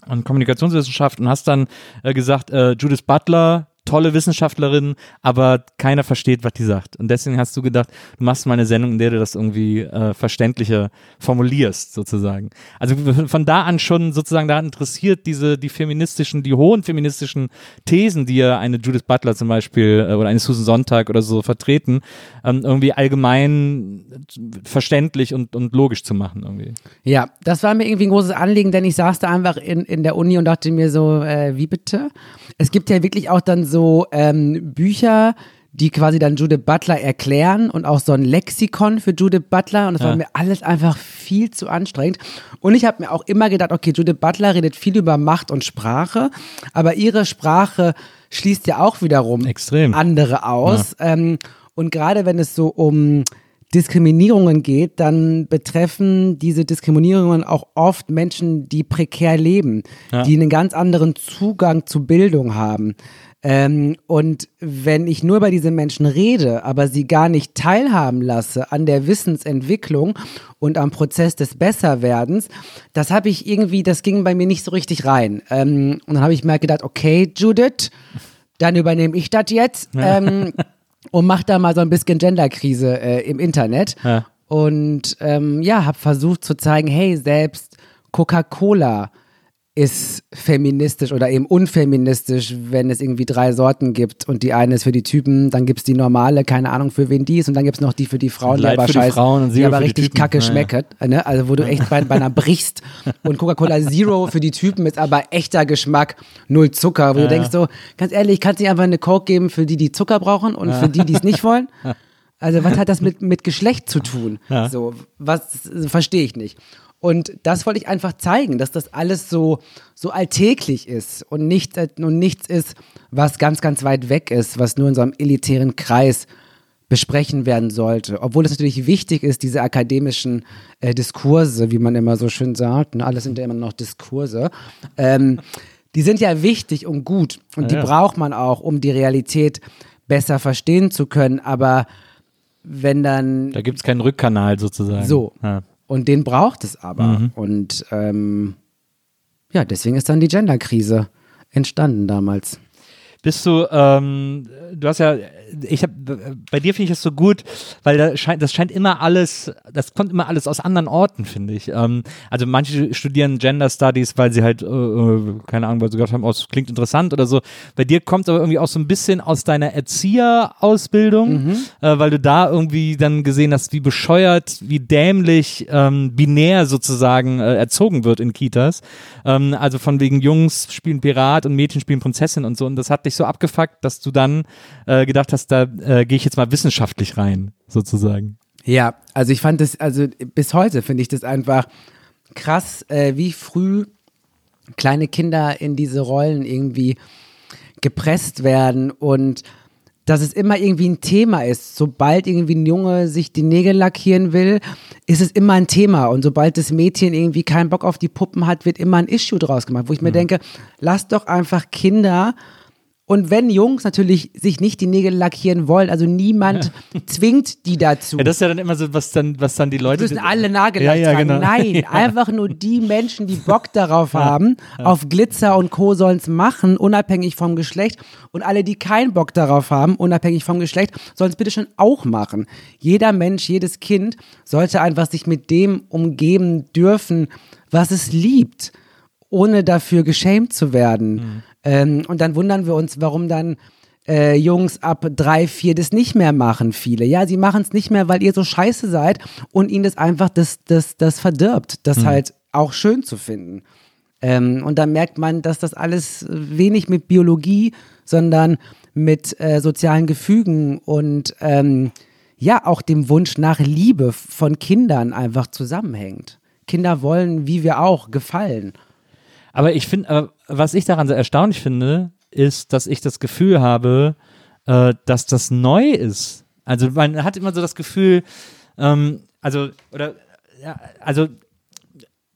und Kommunikationswissenschaft und hast dann äh, gesagt, äh, Judith Butler, tolle Wissenschaftlerin, aber keiner versteht, was die sagt. Und deswegen hast du gedacht, du machst mal eine Sendung, in der du das irgendwie äh, verständlicher formulierst, sozusagen. Also von da an schon sozusagen da interessiert diese, die feministischen, die hohen feministischen Thesen, die ja eine Judith Butler zum Beispiel äh, oder eine Susan Sonntag oder so vertreten, ähm, irgendwie allgemein verständlich und, und logisch zu machen irgendwie. Ja, das war mir irgendwie ein großes Anliegen, denn ich saß da einfach in, in der Uni und dachte mir so, äh, wie bitte? Es gibt ja wirklich auch dann so ähm, Bücher, die quasi dann Judith Butler erklären und auch so ein Lexikon für Judith Butler und das Ja. war mir alles einfach viel zu anstrengend. Und ich habe mir auch immer gedacht, okay, Judith Butler redet viel über Macht und Sprache, aber ihre Sprache schließt ja auch wiederum Extrem. andere aus. Ähm, Und gerade wenn es so um Diskriminierungen geht, dann betreffen diese Diskriminierungen auch oft Menschen, die prekär leben, Ja. die einen ganz anderen Zugang zu Bildung haben. Ähm, und wenn ich nur über diese Menschen rede, aber sie gar nicht teilhaben lasse an der Wissensentwicklung und am Prozess des Besserwerdens, das habe ich irgendwie, das ging bei mir nicht so richtig rein. Ähm, und dann habe ich mir halt gedacht, okay, Judith, dann übernehme ich das jetzt ähm, und mach da mal so ein bisschen Genderkrise äh, im Internet. Ja. Und ähm, ja, habe versucht zu zeigen, hey, selbst Coca-Cola ist feministisch oder eben unfeministisch, wenn es irgendwie drei Sorten gibt und die eine ist für die Typen, dann gibt es die normale, keine Ahnung für wen die ist und dann gibt es noch die für die Frauen, die aber die scheiß, Frauen und die Zero aber die richtig Typen. kacke Ja, ja. schmecken, ne? also wo du echt bei, beinahe brichst und Coca-Cola Zero für die Typen ist aber echter Geschmack, null Zucker, wo du denkst so, ganz ehrlich, kannst du nicht einfach eine Coke geben für die, die Zucker brauchen und für die, die es nicht wollen? Also was hat das mit, mit Geschlecht zu tun? Ja. So, was verstehe ich nicht. Und das wollte ich einfach zeigen, dass das alles so, so alltäglich ist und, nicht, äh, und nichts ist, was ganz, ganz weit weg ist, was nur in so einem elitären Kreis besprechen werden sollte. Obwohl es natürlich wichtig ist, diese akademischen äh, Diskurse, wie man immer so schön sagt, ne, alles sind ja immer noch Diskurse, ähm, die sind ja wichtig und gut und die ja. braucht man auch, um die Realität besser verstehen zu können. Aber wenn dann Da gibt es keinen Rückkanal sozusagen. so. Ja. Und den braucht es aber. Und ähm, ja, deswegen ist dann die Genderkrise entstanden damals. Bist du, ähm, du hast ja, ich habe, bei dir finde ich das so gut, weil da scheint, das scheint immer alles, das kommt immer alles aus anderen Orten, finde ich. Ähm, also manche studieren Gender Studies, weil sie halt, äh, äh, keine Ahnung, weil sie gedacht haben, oh, das klingt interessant oder so. Bei dir kommt aber irgendwie auch so ein bisschen aus deiner Erzieherausbildung, äh, weil du da irgendwie dann gesehen hast, wie bescheuert, wie dämlich ähm, binär sozusagen äh, erzogen wird in Kitas. Ähm, also von wegen Jungs spielen Pirat und Mädchen spielen Prinzessin und so. Und das hat dich so abgefuckt, dass du dann äh, gedacht hast, da äh, gehe ich jetzt mal wissenschaftlich rein, sozusagen. Ja, also ich fand das, also bis heute finde ich das einfach krass, äh, wie früh kleine Kinder in diese Rollen irgendwie gepresst werden und dass es immer irgendwie ein Thema ist. Sobald irgendwie ein Junge sich die Nägel lackieren will, ist es immer ein Thema. Und sobald das Mädchen irgendwie keinen Bock auf die Puppen hat, wird immer ein Issue draus gemacht, wo ich mir denke, lass doch einfach Kinder und wenn Jungs natürlich sich nicht die Nägel lackieren wollen, also niemand zwingt die dazu. Ja, das ist ja dann immer so, was dann, was dann die Leute. müssen alle Nagellack Ja, ja, genau. Nein, einfach nur die Menschen, die Bock darauf haben, auf Glitzer und Co. sollen es machen, unabhängig vom Geschlecht. Und alle, die keinen Bock darauf haben, unabhängig vom Geschlecht, sollen es bitte schon auch machen. Jeder Mensch, jedes Kind sollte einfach sich mit dem umgeben dürfen, was es liebt, ohne dafür geschämt zu werden. Ähm, und dann wundern wir uns, warum dann äh, Jungs ab drei, vier das nicht mehr machen, viele. Ja, sie machen es nicht mehr, weil ihr so scheiße seid und ihnen das einfach das, das, das verdirbt, das halt auch schön zu finden. Ähm, und dann merkt man, dass das alles wenig mit Biologie, sondern mit äh, sozialen Gefügen und ähm, ja, auch dem Wunsch nach Liebe von Kindern einfach zusammenhängt. Kinder wollen, wie wir auch, gefallen. Aber ich finde, was ich daran so erstaunlich finde, ist, dass ich das Gefühl habe, äh, dass das neu ist. Also man hat immer so das Gefühl, ähm, also, oder, ja, also,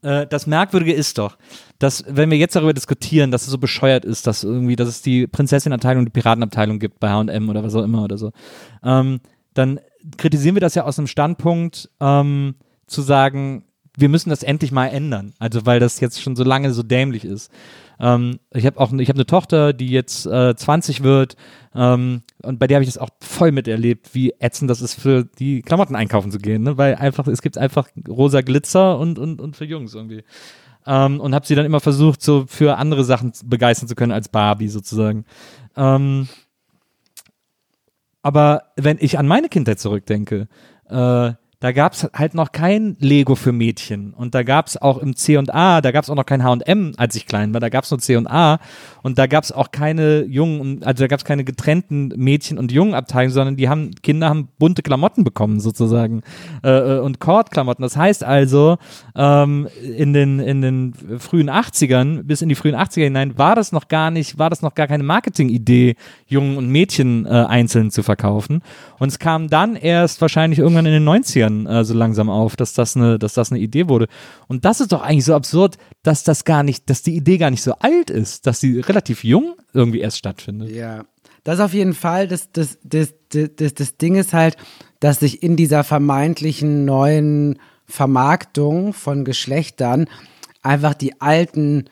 äh, das Merkwürdige ist doch, dass, wenn wir jetzt darüber diskutieren, dass es so bescheuert ist, dass irgendwie, dass es die Prinzessin-Abteilung, die Piratenabteilung gibt bei H&M oder was auch immer oder so, ähm, dann kritisieren wir das ja aus einem Standpunkt, ähm, zu sagen, wir müssen das endlich mal ändern. Also weil das jetzt schon so lange so dämlich ist. Ähm, ich habe auch, ich habe eine Tochter, die jetzt äh, 20 wird ähm, und bei der habe ich das auch voll miterlebt, wie ätzend das ist für die Klamotten einkaufen zu gehen, ne? weil einfach es gibt einfach rosa Glitzer und und und für Jungs irgendwie. Ähm, und habe sie dann immer versucht, so für andere Sachen begeistern zu können als Barbie sozusagen. Ähm, aber wenn ich an meine Kindheit zurückdenke, äh, da gab es halt noch kein Lego für Mädchen. Und da gab es auch im C&A, da gab es auch noch kein H&M, als ich klein war, da gab es nur C&A. Und da gab es auch keine jungen, also da gab es keine getrennten Mädchen- und Jungenabteilungen, sondern die haben, Kinder haben bunte Klamotten bekommen sozusagen. Äh, äh und Kordklamotten. Das heißt also, ähm, in, den, in den frühen 80ern, bis in die frühen 80er hinein, war das noch gar nicht, war das noch gar keine Marketingidee, Jungen und Mädchen äh, einzeln zu verkaufen. Und es kam dann erst wahrscheinlich irgendwann in den 90ern äh, so langsam auf, dass das, eine, dass das eine Idee wurde. Und das ist doch eigentlich so absurd, dass das gar nicht, dass die Idee gar nicht so alt ist, dass sie relativ jung irgendwie erst stattfindet. Ja. Das auf jeden Fall, das, das, das, das, das Ding ist halt, dass sich in dieser vermeintlichen neuen Vermarktung von Geschlechtern einfach die alten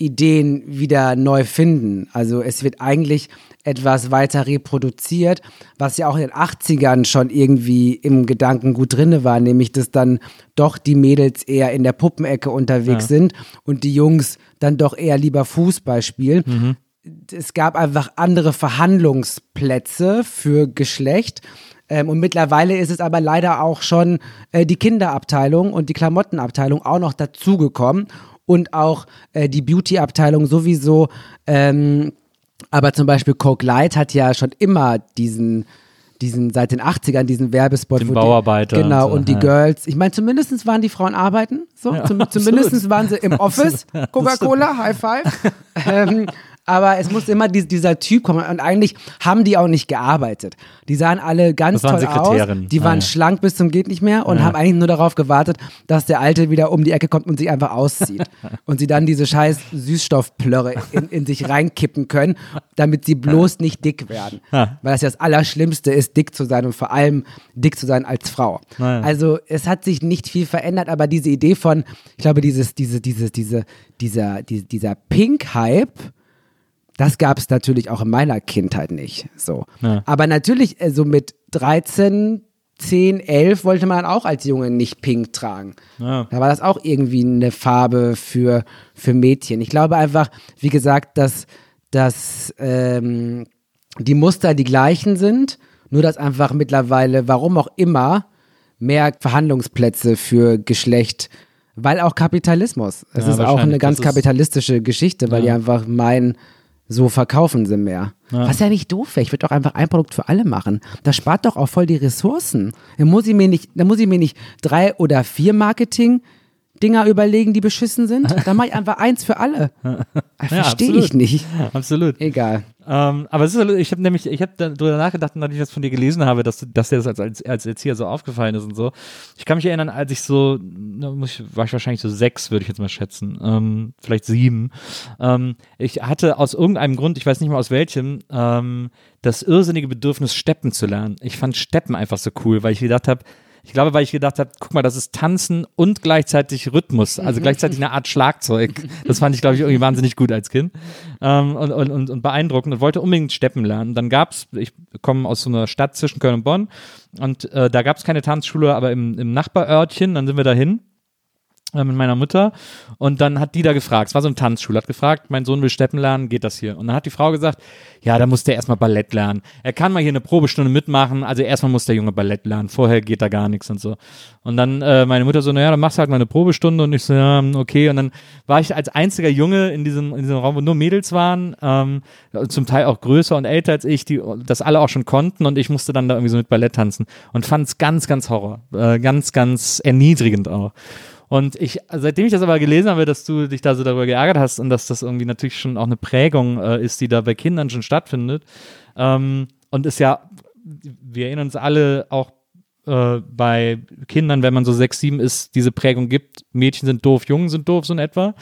Ideen wieder neu finden. Also es wird eigentlich etwas weiter reproduziert, was ja auch in den 80ern schon irgendwie im Gedanken gut drinne war, nämlich dass dann doch die Mädels eher in der Puppenecke unterwegs ja. sind und die Jungs dann doch eher lieber Fußball spielen. Mhm. Es gab einfach andere Verhandlungsplätze für Geschlecht. Ähm, und mittlerweile ist es aber leider auch schon äh, die Kinderabteilung und die Klamottenabteilung auch noch dazugekommen und auch äh, die Beauty-Abteilung sowieso. Ähm, aber zum Beispiel Coke Light hat ja schon immer diesen diesen seit den 80ern diesen Werbespot. Den Bauarbeiter. Die, genau, und, so, und die ja. Girls. Ich meine, zumindest waren die Frauen arbeiten. So, ja, zum, zumindest waren sie im Office. Coca-Cola, High Five. ähm, aber es muss immer die, dieser Typ kommen. Und eigentlich haben die auch nicht gearbeitet. Die sahen alle ganz toll aus. Die waren ah, ja. schlank bis zum geht nicht mehr und ja. haben eigentlich nur darauf gewartet, dass der Alte wieder um die Ecke kommt und sich einfach auszieht. und sie dann diese scheiß Süßstoffplörre in, in sich reinkippen können, damit sie bloß nicht dick werden. Ja. Weil das ja das Allerschlimmste ist, dick zu sein und vor allem dick zu sein als Frau. Also es hat sich nicht viel verändert, aber diese Idee von, ich glaube, dieses, diese, diese, diese, dieser, dieser Pink-Hype, das gab es natürlich auch in meiner Kindheit nicht. So. Ja. Aber natürlich, so also mit 13, 10, 11 wollte man auch als Junge nicht pink tragen. Ja. Da war das auch irgendwie eine Farbe für, für Mädchen. Ich glaube einfach, wie gesagt, dass, dass ähm, die Muster die gleichen sind, nur dass einfach mittlerweile, warum auch immer, mehr Verhandlungsplätze für Geschlecht, weil auch Kapitalismus. Es ja, ist auch eine ganz kapitalistische Geschichte, weil die einfach meinen, so verkaufen sie mehr. Ja. Was ja nicht doof wäre. Ich würde doch einfach ein Produkt für alle machen. Das spart doch auch voll die Ressourcen. Da muss ich mir nicht, da muss ich mir nicht drei oder vier Marketing Dinger überlegen, die beschissen sind. Dann mache ich einfach eins für alle. Verstehe ja, ich nicht. Absolut. Egal. Ähm, aber es ist, ich habe nämlich, ich habe darüber nachgedacht, nachdem ich das von dir gelesen habe, dass, dass dir das als, als, als Erzieher so aufgefallen ist und so. Ich kann mich erinnern, als ich so, muss ich, war ich wahrscheinlich so sechs, würde ich jetzt mal schätzen, ähm, vielleicht sieben. Ähm, ich hatte aus irgendeinem Grund, ich weiß nicht mehr aus welchem, ähm, das irrsinnige Bedürfnis, Steppen zu lernen. Ich fand Steppen einfach so cool, weil ich gedacht habe, ich glaube, weil ich gedacht habe, guck mal, das ist Tanzen und gleichzeitig Rhythmus, also mhm. gleichzeitig eine Art Schlagzeug. Das fand ich, glaube ich, irgendwie wahnsinnig gut als Kind ähm, und, und, und beeindruckend und wollte unbedingt Steppen lernen. Dann gab es, ich komme aus so einer Stadt zwischen Köln und Bonn und äh, da gab es keine Tanzschule, aber im, im Nachbarörtchen, dann sind wir dahin mit meiner Mutter und dann hat die da gefragt, es war so eine Tanzschule, hat gefragt, mein Sohn will Steppen lernen, geht das hier? Und dann hat die Frau gesagt, ja, da muss der erstmal Ballett lernen. Er kann mal hier eine Probestunde mitmachen, also erstmal muss der Junge Ballett lernen, vorher geht da gar nichts und so. Und dann äh, meine Mutter so, naja, dann machst du halt mal eine Probestunde und ich so, ja, okay. Und dann war ich als einziger Junge in diesem, in diesem Raum, wo nur Mädels waren, ähm, zum Teil auch größer und älter als ich, die das alle auch schon konnten und ich musste dann da irgendwie so mit Ballett tanzen und fand es ganz, ganz Horror, äh, ganz, ganz erniedrigend auch. Und ich, seitdem ich das aber gelesen habe, dass du dich da so darüber geärgert hast und dass das irgendwie natürlich schon auch eine Prägung äh, ist, die da bei Kindern schon stattfindet. Ähm, und ist ja, wir erinnern uns alle auch äh, bei Kindern, wenn man so sechs, sieben ist, diese Prägung gibt, Mädchen sind doof, Jungen sind doof, so in etwa.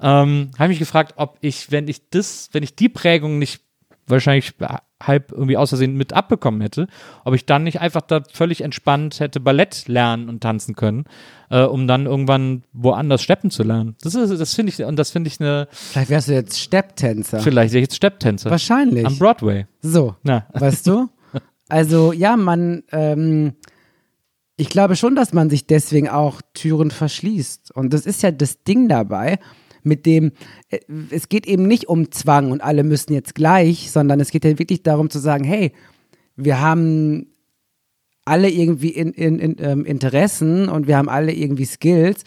Ähm, habe mich gefragt, ob ich, wenn ich das, wenn ich die Prägung nicht wahrscheinlich halb irgendwie aus Versehen mit abbekommen hätte, ob ich dann nicht einfach da völlig entspannt hätte Ballett lernen und tanzen können, äh, um dann irgendwann woanders steppen zu lernen. Das ist, das finde ich, und das finde ich eine. Vielleicht wärst du jetzt Stepptänzer. Vielleicht wäre ich jetzt Stepptänzer. Wahrscheinlich. Am Broadway. So. Na. Weißt du? Also, ja, man, ähm, ich glaube schon, dass man sich deswegen auch Türen verschließt. Und das ist ja das Ding dabei mit dem, äh, es geht eben nicht um Zwang und alle müssen jetzt gleich, sondern es geht ja wirklich darum zu sagen, hey, wir haben alle irgendwie in, in, in, ähm, Interessen und wir haben alle irgendwie Skills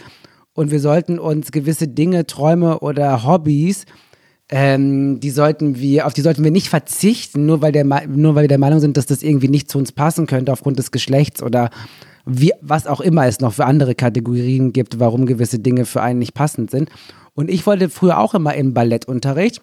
und wir sollten uns gewisse Dinge, Träume oder Hobbys ähm, die sollten wir, auf die sollten wir nicht verzichten, nur weil, der, nur weil wir der Meinung sind, dass das irgendwie nicht zu uns passen könnte aufgrund des Geschlechts oder wie, was auch immer es noch für andere Kategorien gibt, warum gewisse Dinge für einen nicht passend sind. Und ich wollte früher auch immer in Ballettunterricht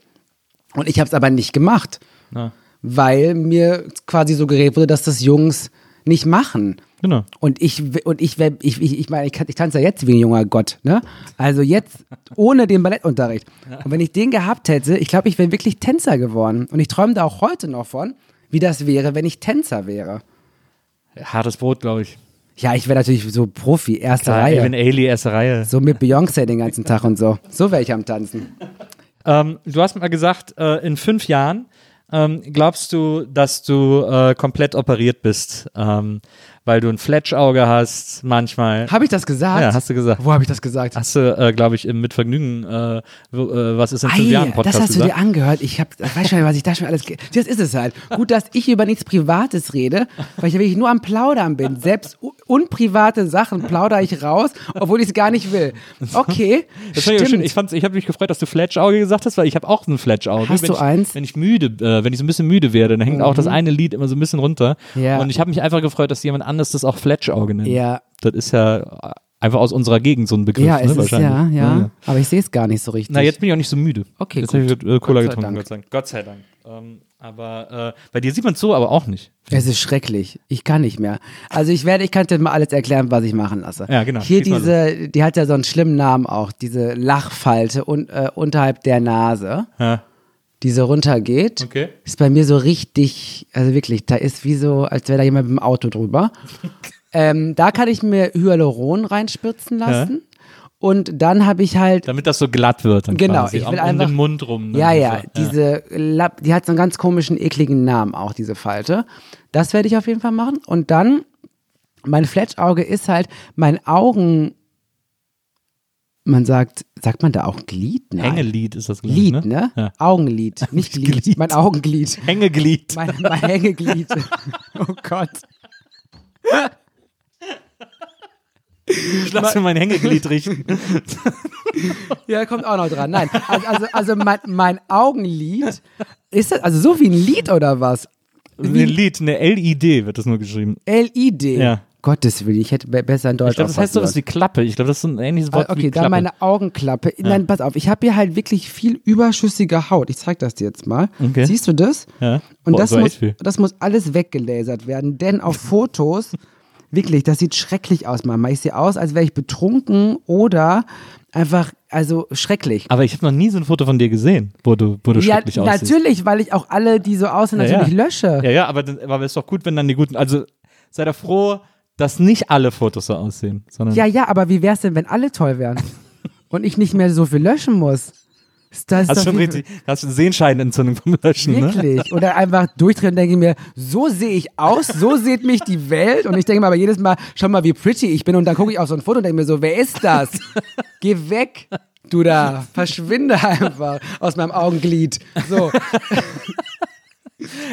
und ich habe es aber nicht gemacht, Ja. weil mir quasi suggeriert wurde, dass das Jungs nicht machen. Genau. Und ich, und ich, ich, ich, ich meine, ich, ich tanze ja jetzt wie ein junger Gott, ne? Also jetzt ohne den Ballettunterricht. Und wenn ich den gehabt hätte, ich glaube, ich wäre wirklich Tänzer geworden. Und ich träume da auch heute noch von, wie das wäre, wenn ich Tänzer wäre. Hartes Brot, glaube ich. Ja, ich wäre natürlich so Profi, erste Klar, Reihe. Evan Ailey, erste Reihe. So mit Beyoncé den ganzen Tag und so. So wäre ich am Tanzen. Ähm, du hast mal gesagt, äh, in fünf Jahren ähm, glaubst du, dass du äh, komplett operiert bist, ähm, weil du ein Fletschauge hast, manchmal. Habe ich das gesagt? Ja, hast du gesagt. Wo habe ich das gesagt? Hast du, äh, glaube ich, im mit Vergnügen, äh, äh, was ist in fünf Jahren Podcast das hast du gesagt? dir angehört. Ich hab, weiß schon, was ich da schon alles. Das ist es halt. Gut, dass ich über nichts Privates rede, weil ich wirklich nur am Plaudern bin. Selbst unprivate Sachen plaudere ich raus, obwohl ich es gar nicht will. Okay, Das fand ich, stimmt. schön. ich, fand's- ich habe mich gefreut, dass du Fletschauge gesagt hast, weil ich habe auch ein Fletschauge. Hast wenn du ich, eins? Mhm. Wenn ich müde, äh, wenn ich so ein bisschen müde werde, dann hängt auch das eine Lied immer so ein bisschen runter. Ja. Und ich habe mich einfach gefreut, dass jemand anders das auch Fletschauge nennt. Ja. Das ist ja einfach aus unserer Gegend so ein Begriff, ja, ne, ist ja, wahrscheinlich. ja, Aber ich sehe es gar nicht so richtig. Na, jetzt bin ich auch nicht so müde. Okay, jetzt gut. habe ich äh, Cola Gott getrunken. Gott sei Dank. Gott sei Dank. Ähm, aber äh, bei dir sieht man es so aber auch nicht. Es ist schrecklich. Ich kann nicht mehr. Also ich werde, ich kann dir mal alles erklären, was ich machen lasse. Ja, genau. Hier Schieß diese, die hat ja so einen schlimmen Namen auch, diese Lachfalte un, äh, unterhalb der Nase, Ja. Die so runtergeht. Okay. Ist bei mir so richtig, also wirklich, da ist wie so, als wäre da jemand mit dem Auto drüber. ähm, da kann ich mir Hyaluron reinspürzen lassen. Und dann habe ich halt Damit das so glatt wird. Dann Genau, quasi. ich will um, um einfach- den Mund rum. ne? Ja, ja, So, diese Lapp, die hat so einen ganz komischen, ekligen Namen auch, diese Falte. Das werde ich auf jeden Fall machen. Und dann, mein Fletschauge ist halt, mein Augen, man sagt, sagt man da auch Glied? Nein. Hängelied ist das, Glied, ich, ne? Ja. Augenlid, nicht Glied. Glied. Mein Augenglied. Hängeglied. Mein, mein Hängeglied. oh Gott. Ich lass mir mein Hängeglied richten. Ja, kommt auch noch dran. Nein, also, also, also mein, mein Augenlid, ist das also so wie ein Lied oder was? Ein Lied, eine LED wird das nur geschrieben. LED. Ja. Gottes Willen, ich hätte be- besser in Deutsch Ich glaube, das heißt sowas wie Klappe. Ich glaube, das ist ein ähnliches Wort Ah, wie Okay, Klappe. dann meine Augenklappe. Nein, pass auf, ich habe hier halt wirklich viel überschüssige Haut. Ich zeig das dir jetzt mal. Okay. Siehst du das? Ja. Und Boah, das, muss, das muss alles weggelasert werden, denn auf Fotos, wirklich, das sieht schrecklich aus, Mama. Ich sehe aus, als wäre ich betrunken oder einfach, also schrecklich. Aber ich habe noch nie so ein Foto von dir gesehen, wo du, wo du Ja, schrecklich aussiehst. natürlich, weil ich auch alle, die so aussehen, Ja, natürlich ja. lösche. Ja, ja, aber, aber ist doch gut, wenn dann die guten. Also sei doch froh, dass nicht alle Fotos so aussehen. Sondern Ja, ja, aber wie wär's denn, wenn alle toll wären? Und ich nicht mehr so viel löschen muss? Das ist hast schon richtig, hast eine Sehenscheidenentzündung vom Löschen, ne? Wirklich. Oder einfach durchdrehen und denke mir, so sehe ich aus, so sieht mich die Welt. Und ich denke mir aber jedes Mal, schau mal, wie pretty ich bin. Und dann gucke ich auf so ein Foto und denke mir so, wer ist das? Geh weg, du da. Verschwinde einfach aus meinem Augenglied. So,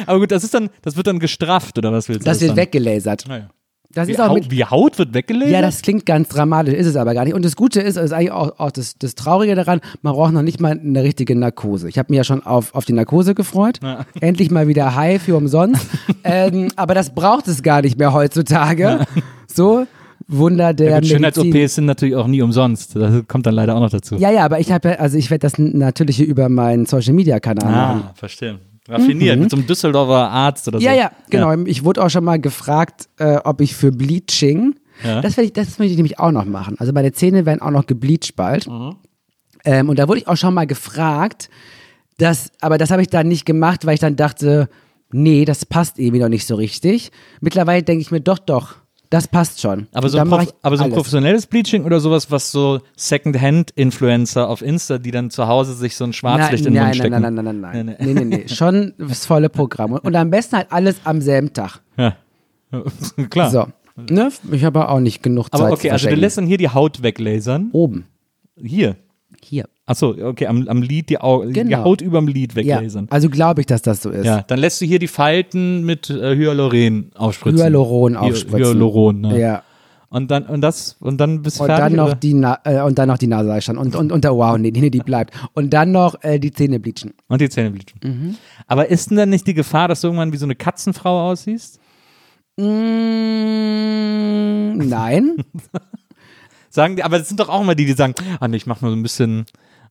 Aber gut, das ist dann, das wird dann gestrafft, oder was willst du? das wird dann? weggelasert. Naja. Das Wie, ist auch Haut, mit, wie Haut wird weggelegt? Ja, das klingt ganz dramatisch, ist es aber gar nicht. Und das Gute ist, ist eigentlich auch, auch das, das Traurige daran, man braucht noch nicht mal eine richtige Narkose. Ich habe mich ja schon auf, auf die Narkose gefreut. Endlich mal wieder high für umsonst. ähm, aber das braucht es gar nicht mehr heutzutage. So, Wunder der ja. Schönheits-OPs sind natürlich auch nie umsonst. Das kommt dann leider auch noch dazu. Ja, ja, aber ich habe ja, also ich werde das natürlich über meinen Social Media Kanal machen. Ah, verstehe. Raffiniert, mit so einem Düsseldorfer Arzt oder so. Mhm. Ja, ja, genau. Ich wurde auch schon mal gefragt, äh, ob ich für Bleaching, Ja. das, ich, das möchte ich nämlich auch noch machen. Also meine Zähne werden auch noch gebleached bald. Mhm. Ähm, und da wurde ich auch schon mal gefragt, dass, aber das habe ich dann nicht gemacht, weil ich dann dachte, nee, das passt irgendwie noch nicht so richtig. Mittlerweile denke ich mir, doch, doch, das passt schon. Aber so, ein Prof aber so ein professionelles Bleaching oder sowas, was so Second-Hand-Influencer auf Insta, die dann zu Hause sich so ein Schwarzlicht nein, in den nein, Mund stecken. nein, nein, nein, nein, nein, Nee, nein. Nee, nee, nee. Schon das volle Programm. Und, und am besten halt alles am selben Tag. Ja. Klar. So. Ne? Ich habe auch nicht genug Zeit Aber okay, also lässt dann hier die Haut weglasern. Oben. Hier. Hier. Achso, okay, am, am Lid die, Au die Genau. Haut überm Ja, weglasern. also glaube ich, dass das so ist. Ja. dann lässt du hier die Falten mit äh, Hyaluron aufspritzen. Hyaluron Hy- aufspritzen. Hyaluron, ne? Ja. Und dann, und das, und dann bist du Und fertig. dann noch oder? die Na äh, und dann noch die Nase einschlagen und und und der wow, nee, nee, die bleibt. Und dann noch äh, die Zähne bleachen. Und die Zähne bleachen. Mhm. Aber ist denn dann nicht die Gefahr, dass du irgendwann wie so eine Katzenfrau aussiehst? Mm, nein. Sagen die, aber es sind doch auch immer die, die sagen, ah nee, ich mach nur so ein bisschen.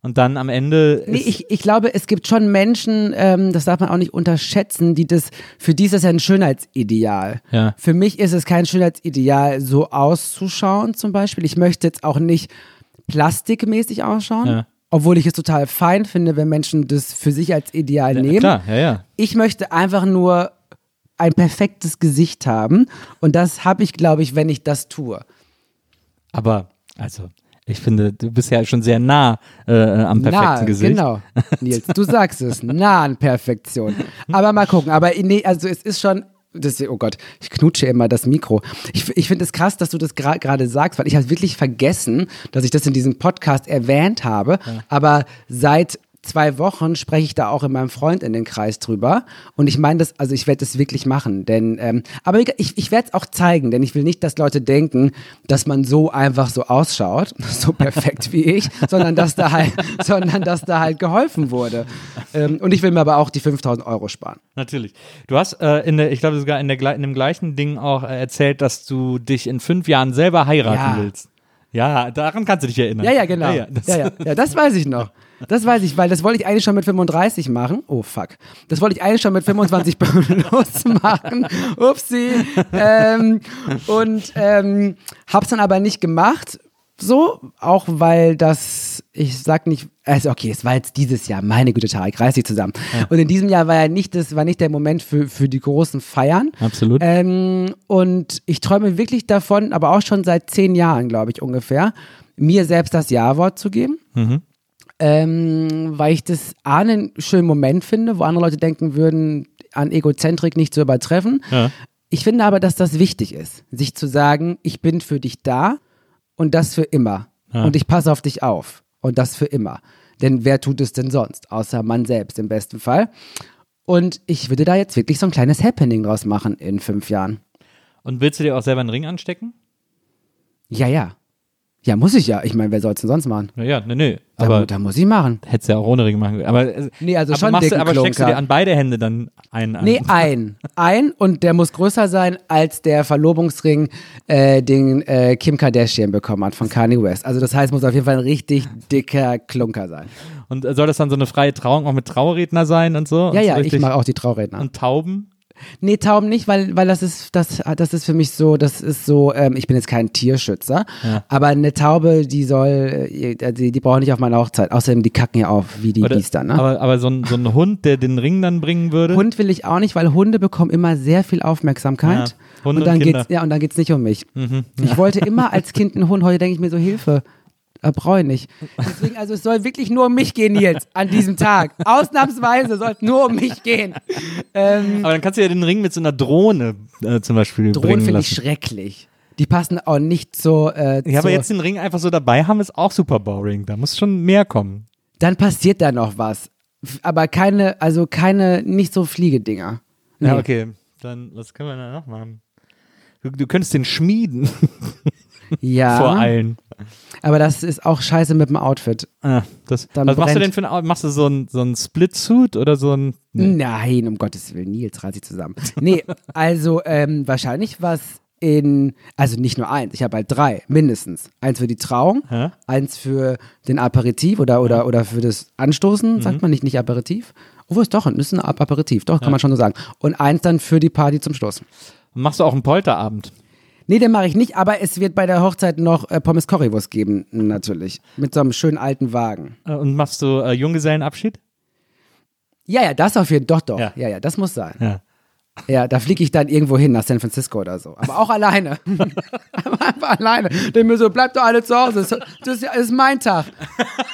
Und dann am Ende Nee, ich, ich glaube, es gibt schon Menschen, ähm, das darf man auch nicht unterschätzen, die das, für die ist das ja ein Schönheitsideal. Ja. Für mich ist es kein Schönheitsideal, so auszuschauen zum Beispiel. Ich möchte jetzt auch nicht plastikmäßig ausschauen, Ja. obwohl ich es total fein finde, wenn Menschen das für sich als Ideal nehmen. klar, ja, ja. Ich möchte einfach nur ein perfektes Gesicht haben und das habe ich, glaube ich, wenn ich das tue. Aber, also, ich finde, du bist ja schon sehr nah äh, am perfekten nah, Gesicht. Genau, Nils, du sagst es, nah an Perfektion. Aber mal gucken, aber nee, also es ist schon, das, oh Gott, ich knutsche immer das Mikro. Ich, ich finde es krass, dass du das gra- gerade sagst, weil ich habe wirklich vergessen, dass ich das in diesem Podcast erwähnt habe. Aber seit zwei Wochen spreche ich da auch in meinem Freund in den Kreis drüber. Und ich meine das, also ich werde das wirklich machen. Denn, ähm, aber ich, ich werde es auch zeigen, denn ich will nicht, dass Leute denken, dass man so einfach so ausschaut, so perfekt wie ich, sondern dass da halt, sondern dass da halt geholfen wurde. Ähm, und ich will mir aber auch die 5000 Euro sparen. Natürlich. Du hast äh, in der, ich glaube sogar in, der, in dem gleichen Ding auch äh, erzählt, dass du dich in fünf Jahren selber heiraten Ja. willst. Ja, daran kannst du dich erinnern. Ja, ja, genau. Ja, ja, das, ja, ja, das weiß ich noch. Das weiß ich, weil das wollte ich eigentlich schon mit 35 machen. Oh fuck. Das wollte ich eigentlich schon mit 25 plus machen. Upsi. Ähm, und ähm, hab's dann aber nicht gemacht. So, auch weil das, ich sag nicht, also okay, es war jetzt dieses Jahr, meine Güte, Tarek, reiß dich zusammen. Und in diesem Jahr war ja nicht, das war nicht der Moment für, für die großen Feiern. Absolut. Ähm, und ich träume wirklich davon, aber auch schon seit zehn Jahren, glaube ich, ungefähr, mir selbst das Ja-Wort zu geben. Ähm, weil ich das A, einen schönen Moment finde, wo andere Leute denken würden, an Egozentrik nicht zu übertreffen. Ja. Ich finde aber, dass das wichtig ist, sich zu sagen, ich bin für dich da und das für immer. Und ich passe auf dich auf und das für immer. Denn wer tut es denn sonst? Außer man selbst im besten Fall. Und ich würde da jetzt wirklich so ein kleines Happening draus machen in fünf Jahren. Und willst du dir auch selber einen Ring anstecken? Ja, ja. Ja, muss ich ja. Ich meine, wer soll es denn sonst machen? Naja, nee, nee. Da, Aber da muss ich machen. hättest du ja auch ohne Ring machen können. Aber, äh, Nee, also aber schon machst aber steckst du dir an beide Hände dann einen an? Nee, ein. Ein und der muss größer sein, als der Verlobungsring, äh, den äh, Kim Kardashian bekommen hat von Kanye West. Also das heißt, muss auf jeden Fall ein richtig dicker Klunker sein. Und soll das dann so eine freie Trauung auch mit Trauredner sein und so? Ja, und ja, so ich mache auch die Trauredner. Und Tauben? Nee, Tauben nicht, weil, weil das ist, das, das ist für mich so, das ist so, ähm, ich bin jetzt kein Tierschützer, aber eine Taube, die soll, äh, die, die braucht nicht auf meine Hochzeit. Außerdem, die kacken ja auf wie die Oder- Biester, ne? Aber, aber so, ein, so ein Hund, der den Ring dann bringen würde? Hund will ich auch nicht, weil Hunde bekommen immer sehr viel Aufmerksamkeit. Ja, Hunde und dann und. Mhm. geht's, ja, und dann geht's nicht um mich. Ich wollte immer als Kind einen Hund, heute denke ich mir so, Hilfe. Brauche ich nicht. Deswegen, also es soll wirklich nur um mich gehen, Nils, an diesem Tag. Ausnahmsweise soll es nur um mich gehen. Ähm, Aber dann kannst du ja den Ring mit so einer Drohne äh, zum Beispiel Drohnen bringen finde ich schrecklich. Die passen auch nicht so. Äh, Ja, aber jetzt den Ring einfach so dabei haben, ist auch super boring. Da muss schon mehr kommen. Dann passiert da noch was. Aber keine, also keine, nicht so Fliegedinger. Nee. Ja, okay. Dann, was können wir da noch machen? Du, du könntest den schmieden Ja, vor allen. Aber das ist auch scheiße mit dem Outfit. Ah, das, Dann was machst du brennt- denn für ein Out- Machst du so ein, so ein Split-Suit oder so ein. Nein, um Gottes Willen, Nils reiß ich zusammen. Nee, also ähm, wahrscheinlich was in, also nicht nur eins, ich habe halt drei, mindestens. Eins für die Trauung, Hä? eins für den Aperitif oder, oder, oder für das Anstoßen, sagt man nicht, nicht Aperitif. Obwohl es doch, ist ein Ap- Aperitif, doch, kann man schon so sagen. Und eins dann für die Party zum Schluss. Machst du auch einen Polterabend? Nee, den mache ich nicht, aber es wird bei der Hochzeit noch äh, Pommes Currywurst geben, natürlich. Mit so einem schönen alten Wagen. Äh, Und machst du äh, Junggesellenabschied? Ja, ja, das auf jeden Fall, doch, doch. Ja. Ja. ja, das muss sein. Ja. Ja, da fliege ich dann irgendwo hin, nach San Francisco oder so. Aber auch alleine. Aber einfach alleine. Denn mir so, bleibt doch alle zu Hause. Das, das ist ja- das ist mein Tag.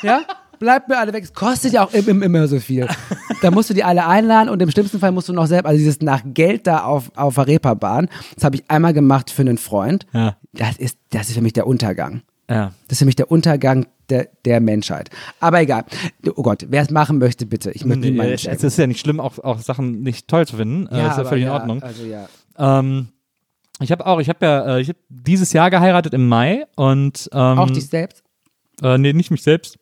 Ja? Bleibt mir alle weg. Es kostet ja auch im, im, immer so viel. Da musst du die alle einladen und im schlimmsten Fall musst du noch selbst, also dieses nach Geld da auf, auf der Reeperbahn, das habe ich einmal gemacht für einen Freund. Ja. Das ist, das ist für mich der Untergang. Ja. Das ist für mich der Untergang der, der Menschheit. Aber egal. Oh Gott, wer es machen möchte, bitte. Ich möchte Nee, niemanden es, es ist ja nicht schlimm, auch, auch Sachen nicht toll zu finden. äh, ist ja völlig in ja, Ordnung. Also ja. Ähm, ich habe auch, ich habe ja, äh, ich habe dieses Jahr geheiratet im Mai und ähm, Auch dich selbst? Äh, nee, nicht mich selbst,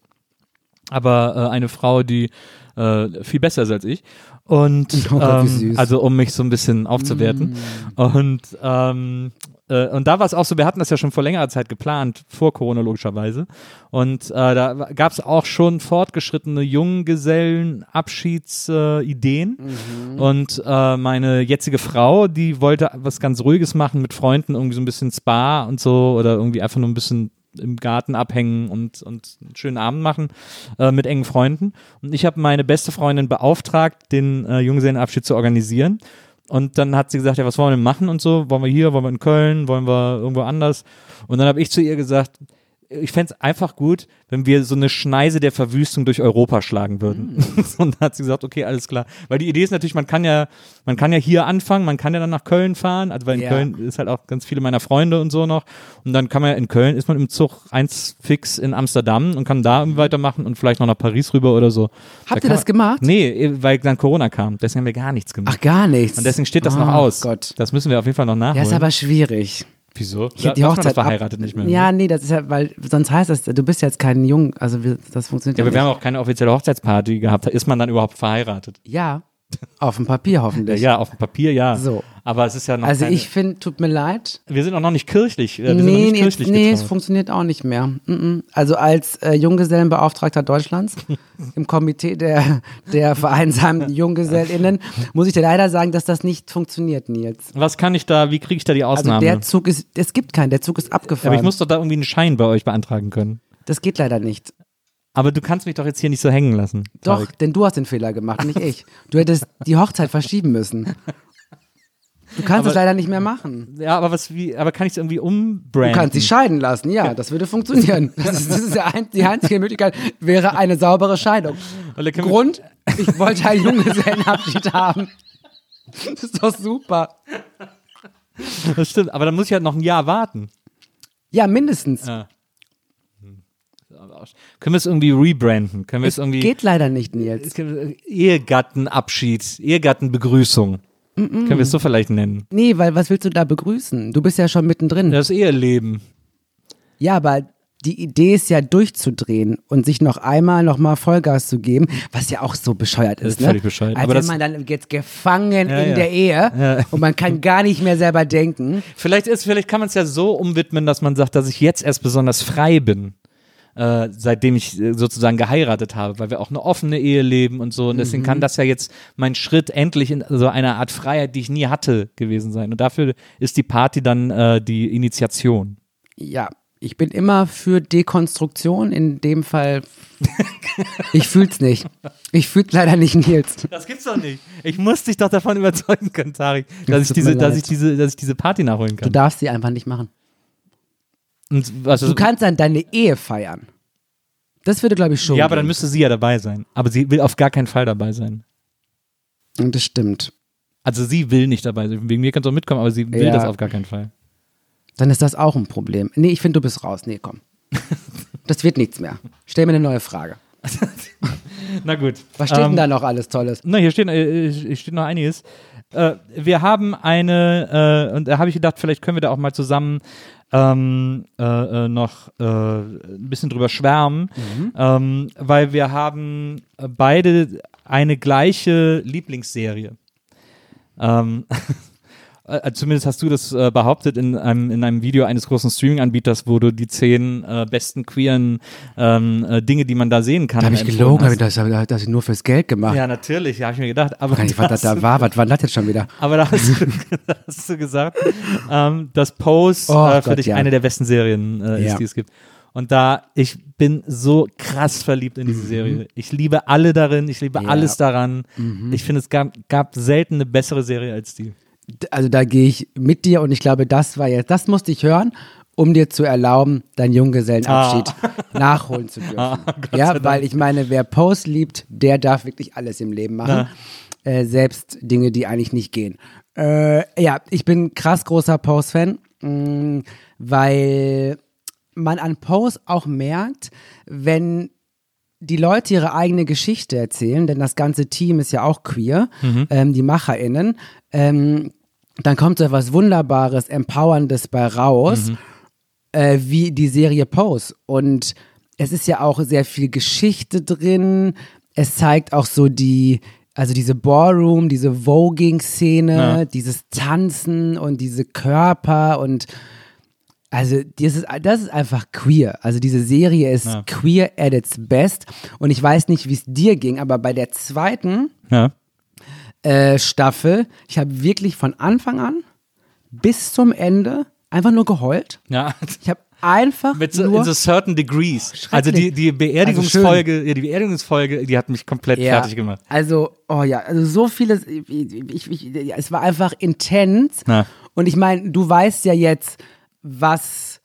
aber äh, eine Frau, die äh, viel besser ist als ich. Und Oh Gott, ähm. Mm. also um mich so ein bisschen aufzuwerten. Und ähm, äh, und da war es auch so, wir hatten das ja schon vor längerer Zeit geplant, vor Corona logischerweise. Und äh, da gab es auch schon fortgeschrittene Junggesellenabschiedsideen. Äh. Mhm. Und äh, meine jetzige Frau, die wollte was ganz Ruhiges machen mit Freunden, irgendwie so ein bisschen Spa und so oder irgendwie einfach nur ein bisschen im Garten abhängen und, und einen schönen Abend machen äh, mit engen Freunden. Und ich habe meine beste Freundin beauftragt, den äh, Junggesellenabschied zu organisieren. Und dann hat sie gesagt, ja, was wollen wir denn machen und so? Wollen wir hier, wollen wir in Köln, wollen wir irgendwo anders? Und dann habe ich zu ihr gesagt, ich fänd's einfach gut, wenn wir so eine Schneise der Verwüstung durch Europa schlagen würden. Und dann hat sie gesagt, okay, alles klar. Weil die Idee ist natürlich, man kann ja, man kann ja hier anfangen, man kann ja dann nach Köln fahren, also weil in Ja. Köln ist halt auch ganz viele meiner Freunde und so noch. Und dann kann man ja in Köln, ist man im Zug eins fix in Amsterdam und kann da irgendwie weitermachen und vielleicht noch nach Paris rüber oder so. Habt ihr kann das man- gemacht? Nee, weil dann Corona kam. Deswegen haben wir gar nichts gemacht. Ach, gar nichts. und deswegen steht das noch Oh aus. Gott. Das müssen wir auf jeden Fall noch nachholen. Ja, ist aber schwierig. Wieso? Ich die Hochzeit doch verheiratet nicht mehr. ne? Ja, nee, das ist ja, weil sonst heißt das, du bist jetzt kein Jung, also wir, das funktioniert Ja, ja, aber wir nicht. haben auch keine offizielle Hochzeitsparty gehabt. Ist man dann überhaupt verheiratet? Ja, auf dem Papier hoffentlich. ja, auf dem Papier ja. So. Aber es ist ja noch Also keine, ich finde, tut mir leid. wir sind auch noch nicht kirchlich. äh, Wir Nee, nicht nee, kirchlich nee, es getraut. funktioniert auch nicht mehr. Also als äh, Junggesellenbeauftragter Deutschlands im Komitee der, der vereinsamten JunggesellInnen muss ich dir leider sagen, dass das nicht funktioniert, Nils. Was kann ich da, wie kriege ich da die Also Ausnahme? der Zug ist, es gibt keinen, der Zug ist aber abgefahren. ich muss doch da irgendwie einen Schein bei euch beantragen können. das geht leider nicht. Aber du kannst mich doch jetzt hier nicht so hängen lassen. Doch, Tarek. denn du hast den Fehler gemacht, nicht ich. Du hättest die Hochzeit verschieben müssen. Du kannst es leider nicht mehr machen. Ja, aber was, wie, aber kann ich es irgendwie Du umbranden? kannst sie scheiden lassen, ja, das würde funktionieren. Das ist, das ist ja ein, die einzige Möglichkeit, wäre eine saubere Scheidung. Grund, ich wollte einen Junggesellenabschied haben. Das ist doch super. Das stimmt, aber dann muss ich halt noch ein Jahr warten. Ja, mindestens. Ja. Aber Können wir es irgendwie rebranden? Können wir es, irgendwie. Geht leider nicht, Nils. Es gibt, Ehegattenabschied, Ehegattenbegrüßung. Können wir es so vielleicht nennen? Nee, weil was willst du da begrüßen? Du bist ja schon mittendrin. Das Eheleben. Ja, aber die Idee ist ja durchzudrehen und sich noch einmal noch mal Vollgas zu geben, was ja auch so bescheuert ist. ist ne? völlig bescheuert. Als Aber wenn das- man dann jetzt gefangen Ja, in ja. der Ehe Ja. und man kann gar nicht mehr selber denken. Vielleicht ist, vielleicht kann man es ja so umwidmen, dass man sagt, dass ich jetzt erst besonders frei bin. Äh, seitdem ich äh, sozusagen geheiratet habe, weil wir auch eine offene Ehe leben und so. Und deswegen Mhm. kann das ja jetzt mein Schritt endlich in so eine Art Freiheit, die ich nie hatte, gewesen sein. Und dafür ist die Party dann äh, die Initiation. Ja, ich bin immer für Dekonstruktion. In dem Fall, ich fühl's nicht. Ich fühl's leider nicht, Nils. Das gibt's doch nicht. Ich muss dich doch davon überzeugen können, Tarik, dass ich diese, dass ich diese, dass ich diese Party nachholen Du kann. darfst sie einfach nicht machen. Und, also, Du kannst dann deine Ehe feiern. Das würde, glaube ich, schon. ja, aber dann gehen. müsste sie ja dabei sein. Aber sie will auf gar keinen Fall dabei sein. Das stimmt. Also sie will nicht dabei sein. Wegen mir kannst du auch mitkommen, aber sie will Ja. das auf gar keinen Fall. Dann ist das auch ein Problem. Nee, ich finde, du bist raus. Nee, komm. Das wird nichts mehr. Stell mir eine neue Frage. Na gut. Was steht Ähm, denn da noch alles Tolles? Na, hier steht, äh, hier steht noch einiges. Äh, wir haben eine, äh, und da habe ich gedacht, vielleicht können wir da auch mal zusammen ähm, äh, äh, noch äh, ein bisschen drüber schwärmen, ähm, weil wir haben äh, beide eine gleiche Lieblingsserie. Ähm, äh, zumindest hast du das äh, behauptet in einem, in einem Video eines großen Streaming-Anbieters, wo du die zehn äh, besten queeren ähm, äh, Dinge, die man da sehen kann. Da habe ich empfohlen gelogen, hast. hab ich das, das ich nur fürs Geld gemacht. Ja, natürlich, habe ich mir gedacht. Aber nicht, was das da war. Was war das jetzt schon wieder? aber da hast du, da hast du gesagt, ähm, dass Pose Oh äh, für Gott, dich ja. eine der besten Serien äh, ist, Ja. die es gibt. Und da, ich bin so krass verliebt in diese Serie. Ich liebe alle darin, ich liebe Mhm. Ja. Mhm. alles daran. Ich finde, es gab, gab selten eine bessere Serie als die. Also da gehe ich mit dir und ich glaube, das war jetzt, das musste ich hören, um dir zu erlauben, deinen Junggesellenabschied nachholen zu dürfen. Ah, ja, weil ich meine, wer Post liebt, der darf wirklich alles im Leben machen. Äh, selbst Dinge, die eigentlich nicht gehen. Äh, ja, ich bin krass großer Post-Fan, mh, weil man an Pose auch merkt, wenn die Leute ihre eigene Geschichte erzählen, denn das ganze Team ist ja auch queer, ähm, die MacherInnen, ähm, dann kommt so etwas Wunderbares, Empowerndes bei raus, äh, wie die Serie Pose. Und es ist ja auch sehr viel Geschichte drin. Es zeigt auch so die, also diese Ballroom, diese Voging-Szene, Ja. dieses Tanzen und diese Körper und also das ist, das ist einfach queer. Also diese Serie ist Ja. queer at its best. Und ich weiß nicht, wie es dir ging, aber bei der zweiten Ja. Äh, Staffel, ich habe wirklich von Anfang an bis zum Ende einfach nur geheult. Ja. Ich habe einfach Mit so, nur in so certain degrees. Schrecklich. Also die, die Beerdigungsfolge, ja, die Beerdigungsfolge, die hat mich komplett Ja, fertig gemacht. Also, oh ja, also so vieles, ich, ich, ich, es war einfach intens. Und ich meine, du weißt ja jetzt, was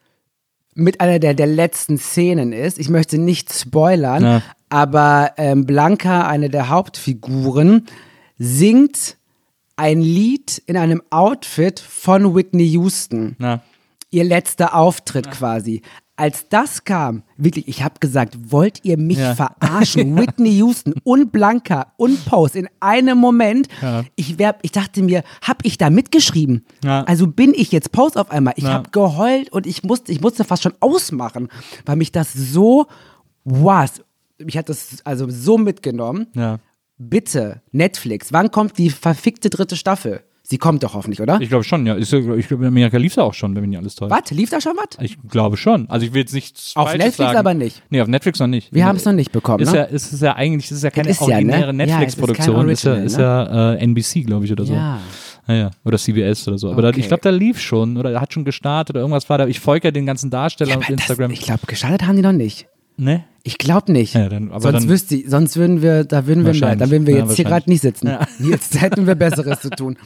mit einer der, der letzten Szenen ist. Ich möchte nicht spoilern, aber ähm, Blanca, eine der Hauptfiguren, singt ein Lied in einem Outfit von Whitney Houston Na. ihr letzter Auftritt quasi. Als das kam, wirklich, ich habe gesagt, wollt ihr mich Ja. verarschen? Whitney Houston und Blanca und Post in einem Moment. Ja. Ich, wär, ich dachte mir, habe ich da mitgeschrieben? Ja. Also bin ich jetzt Post auf einmal. Ich habe geheult und ich musste, ich musste fast schon ausmachen, weil mich das so, was, mich hat das also so mitgenommen. Bitte, Netflix, wann kommt die verfickte dritte Staffel? Sie kommt doch hoffentlich, oder? Ich glaube schon, ja. Ist, ich glaube, in Amerika lief es auch schon, wenn mich nicht alles täuscht. Was? Lief da schon was? Ich glaube schon. Also ich will jetzt nicht Auf Falsches Netflix sagen. aber nicht. Nee, auf Netflix noch nicht. Wir haben es noch nicht bekommen, ist ne? ja, ist es ja eigentlich, ist es ja keine ist ja, ne? originäre Ja, es ist kein Netflix-Produktion, ist, ja, Original, ist ja äh, NBC, glaube ich, oder so. Ja. Ja, ja. Oder CBS oder so. Aber da, Okay. ich glaube, da lief schon oder hat schon gestartet oder irgendwas war da. Ich folge ja den ganzen Darstellern auf Instagram. Ich glaube, gestartet haben die noch nicht. ne? Ich glaube nicht. Ja, dann- sonst dann- wüsste ich, sonst würden wir, da würden wir, Wahrscheinlich. da würden wir Ja, jetzt hier gerade nicht sitzen. Jetzt hätten wir Besseres zu tun.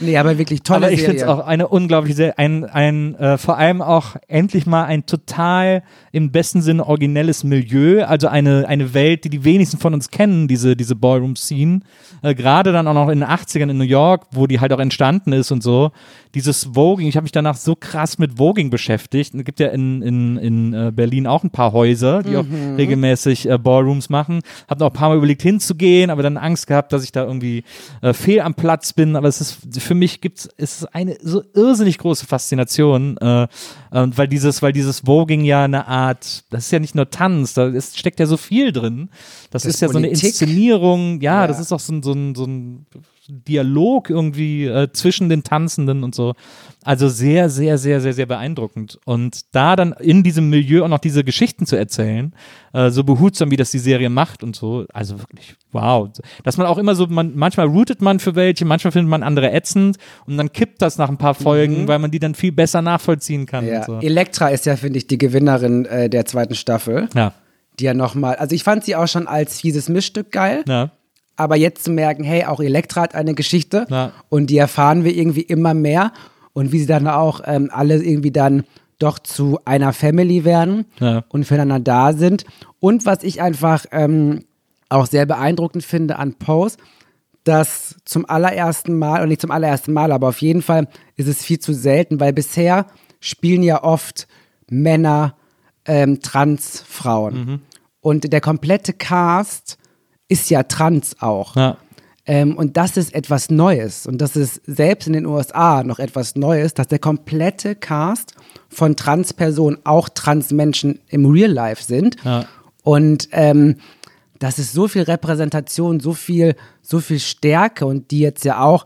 Nee, aber wirklich tolle Aber ich finde es auch eine unglaubliche Serie, ein, ein äh, vor allem auch endlich mal ein total im besten Sinne originelles Milieu, also eine, eine Welt, die die wenigsten von uns kennen, diese, diese Ballroom-Scene. Äh, Gerade dann auch noch in den 80ern in New York, wo die halt auch entstanden ist und so. Dieses Voging, ich habe mich danach so krass mit Voging beschäftigt. Es gibt ja in, in, in äh, Berlin auch ein paar Häuser, die auch regelmäßig äh, Ballrooms machen. Hab noch ein paar Mal überlegt hinzugehen, aber dann Angst gehabt, dass ich da irgendwie äh, fehl am Platz bin. Aber es ist für mich gibt's es ist eine so irrsinnig große Faszination, äh, äh, weil dieses, weil dieses Voging ja eine Art, das ist ja nicht nur Tanz, da ist, steckt ja so viel drin. Das, Das ist ja so eine Politik. Inszenierung, ja, Ja. das ist auch so ein, so ein, so ein Dialog irgendwie äh, zwischen den Tanzenden und so. Also sehr, sehr, sehr, sehr, sehr beeindruckend. Und da dann in diesem Milieu auch noch diese Geschichten zu erzählen, äh, so behutsam, wie das die Serie macht und so, also wirklich, wow. Dass man auch immer so, man, manchmal routet man für welche, manchmal findet man andere ätzend und dann kippt das nach ein paar Folgen, weil man die dann viel besser nachvollziehen kann. Mhm. ja. So. Elektra ist ja, finde ich, die Gewinnerin äh, der zweiten Staffel. ja, Die ja nochmal, also ich fand sie auch schon als fieses Mischstück geil. ja, Aber jetzt zu merken, hey, auch Elektra hat eine Geschichte Ja. und die erfahren wir irgendwie immer mehr und wie sie dann auch ähm, alle irgendwie dann doch zu einer Family werden Ja. und füreinander da sind. Und was ich einfach ähm, auch sehr beeindruckend finde an Pose, dass zum allerersten Mal, oder nicht zum allerersten Mal, aber auf jeden Fall ist es viel zu selten, weil bisher spielen ja oft Männer ähm, Transfrauen. Mhm. Und der komplette Cast ist ja trans auch. ja. Ähm, und das ist etwas Neues. Und das ist selbst in den USA noch etwas Neues, dass der komplette Cast von Transpersonen auch Transmenschen im Real Life sind. Ja. Und ähm, das ist so viel Repräsentation, so viel, so viel Stärke und die jetzt ja auch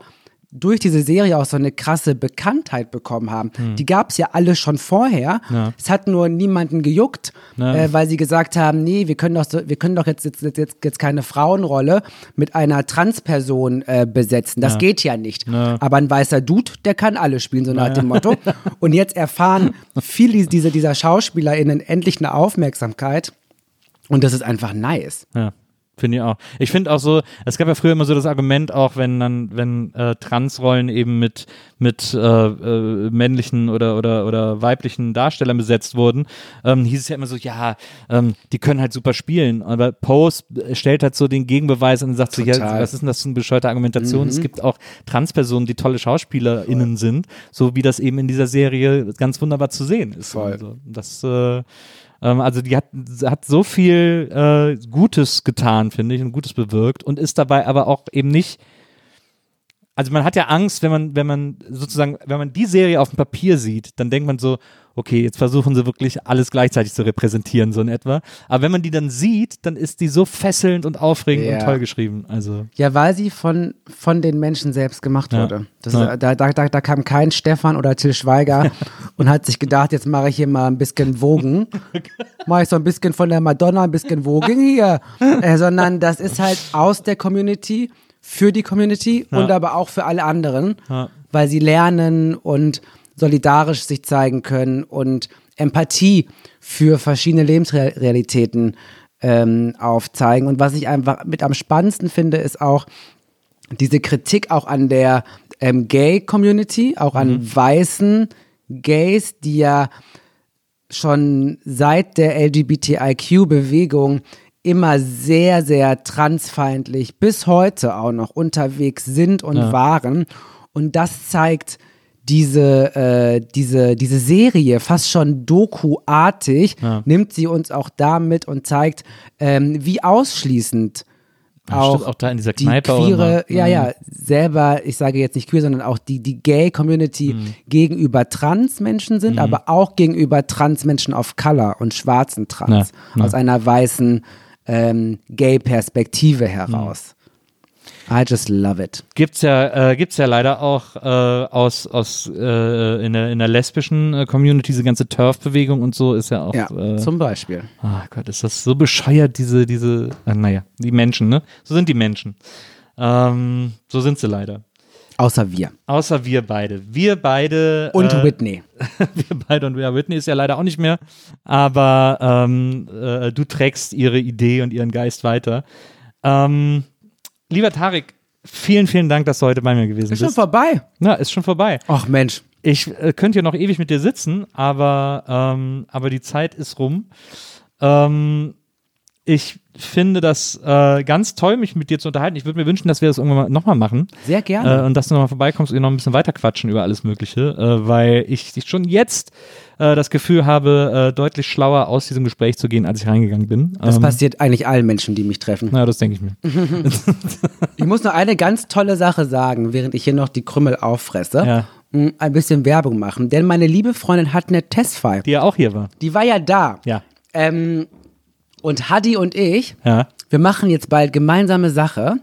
durch diese Serie auch so eine krasse Bekanntheit bekommen haben. Die gab es ja alle schon vorher. Hm. Ja. Es hat nur niemanden gejuckt, Ja. äh, weil sie gesagt haben, nee, wir können doch, so, wir können doch jetzt, jetzt, jetzt, jetzt, keine Frauenrolle mit einer Transperson äh, besetzen. Das Ja. geht ja nicht. Aber ein weißer Dude, der kann alle spielen, so nach dem Motto. Und jetzt erfahren viele dieser, dieser SchauspielerInnen endlich eine Aufmerksamkeit. Und das ist einfach nice. Ja. Finde ich auch. Ich finde auch so, es gab ja früher immer so das Argument, auch wenn dann, wenn äh, Transrollen eben mit, mit äh, äh, männlichen oder, oder, oder weiblichen Darstellern besetzt wurden, ähm, hieß es ja immer so, ja, ähm, die können halt super spielen. Aber Pose stellt halt so den Gegenbeweis und sagt so, ja, Total. was ist denn das für eine bescheuerte Argumentation? Es gibt auch Transpersonen, die tolle SchauspielerInnen sind, so wie das eben in dieser Serie ganz wunderbar zu sehen ist. Voll. Also, das, äh, ähm, also die hat, hat so viel äh, Gutes getan, finde ich, und Gutes bewirkt und ist dabei aber auch eben nicht. Also man hat ja Angst, wenn man, wenn man sozusagen, wenn man die Serie auf dem Papier sieht, dann denkt man so, okay, jetzt versuchen sie wirklich alles gleichzeitig zu repräsentieren, so in etwa. Aber wenn man die dann sieht, dann ist die so fesselnd und aufregend Ja. und toll geschrieben. Also Ja, weil sie von, von den Menschen selbst gemacht Ja. wurde. Das, Ja. da, da, da, da kam kein Stefan oder Till Schweiger und hat sich gedacht, jetzt mache ich hier mal ein bisschen Wogen. Mache ich so ein bisschen von der Madonna, ein bisschen Wogen hier. Äh, sondern das ist halt aus der Community, für die Community und aber auch für alle anderen, Ja. weil sie lernen und solidarisch sich zeigen können und Empathie für verschiedene Lebensrealitäten ähm, aufzeigen. Und was ich einfach mit am spannendsten finde, ist auch diese Kritik auch an der ähm, Gay-Community, auch an weißen Gays, die ja schon seit der LGBTIQ-Bewegung immer sehr, sehr transfeindlich bis heute auch noch unterwegs sind und waren. Und das zeigt diese, äh, diese, diese Serie fast schon Doku-artig, nimmt sie uns auch damit und zeigt, ähm, wie ausschließend auch, stimmt, auch da in dieser die Kneipe auch queere, ja, Mhm. ja, selber, ich sage jetzt nicht queer, sondern auch die, die Gay-Community Mhm. gegenüber Trans-Menschen sind, aber auch gegenüber Trans-Menschen of Color und schwarzen Trans, Ja, ja. aus einer weißen ähm, Gay-Perspektive heraus. I just love it. Gibt's ja, äh, gibt's ja leider auch äh, aus, aus äh, in, der, in der lesbischen äh, Community, diese ganze Turf-Bewegung und so ist ja auch. Ja, äh, zum Beispiel. Ah Gott, ist das so bescheuert, diese, diese, äh, naja, die Menschen, ne? So sind die Menschen. Ähm, so sind sie leider. Außer wir. Außer wir beide. Wir beide. Und äh, Whitney. wir beide und ja, Whitney ist ja leider auch nicht mehr. Aber ähm, äh, du trägst ihre Idee und ihren Geist weiter. Ähm, lieber Tarek, vielen, vielen Dank, dass du heute bei mir gewesen Ist schon bist. vorbei. Na, ist schon vorbei. Ach Mensch. Ich äh, könnte ja noch ewig mit dir sitzen, aber, ähm, aber die Zeit ist rum. Ähm, ich finde das äh, ganz toll, mich mit dir zu unterhalten. Ich würde mir wünschen, dass wir das irgendwann mal, nochmal machen. Sehr gerne. Äh, und dass du nochmal vorbeikommst und wir noch ein bisschen weiter quatschen über alles Mögliche, äh, weil ich schon jetzt äh, das Gefühl habe, äh, deutlich schlauer aus diesem Gespräch zu gehen, als ich reingegangen bin. das ähm, passiert eigentlich allen Menschen, die mich treffen. na, das denke ich mir. Ich muss noch eine ganz tolle Sache sagen, während ich hier noch die Krümmel auffresse. Ja. Mm, Ein bisschen Werbung machen. Denn meine liebe Freundin hat eine Testfile. Die ja auch hier war. Die war ja da. Ja. Ähm, und Hadi und ich, Ja. wir machen jetzt bald gemeinsame Sache.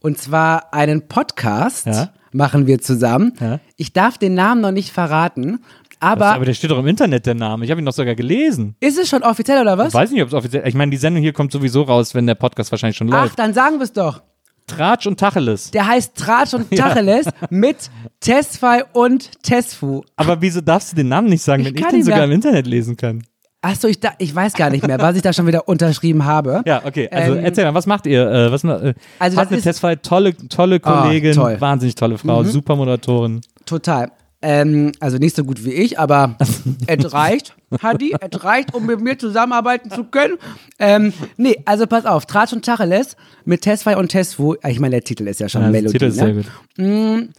Und zwar einen Podcast Ja. machen wir zusammen. Ja. Ich darf den Namen noch nicht verraten. Aber, aber der steht doch im Internet, der Name. Ich habe ihn doch sogar gelesen. ist es schon offiziell oder was? Ich weiß nicht, ob es offiziell Ich meine, die Sendung hier kommt sowieso raus, wenn der Podcast wahrscheinlich schon Ach, läuft. dann sagen wir es doch. Tratsch und Tacheles. Der heißt Tratsch und Tacheles mit Tesfai und Tesfu. Aber wieso darfst du den Namen nicht sagen, Ich wenn ich den sogar im Internet lesen kann? Achso, ich, da, ich weiß gar nicht mehr, was ich da schon wieder unterschrieben habe. Ja, okay. Also Ähm, erzähl mal, was macht ihr? Äh, was, äh, Also hat das eine ist- Testfile, tolle, tolle Ah, Kollegin, toll. Mhm. wahnsinnig tolle Frau, super Moderatorin. Total. Ähm, also nicht so gut wie ich, aber es reicht, Hadi, es reicht, um mit mir zusammenarbeiten zu können. Ähm, nee, also pass auf, Tratsch und Tacheles mit Tesfai und Tesfu, ich meine, der Titel ist ja schon Ja, der Melodie. Titel ist ne? sehr gut.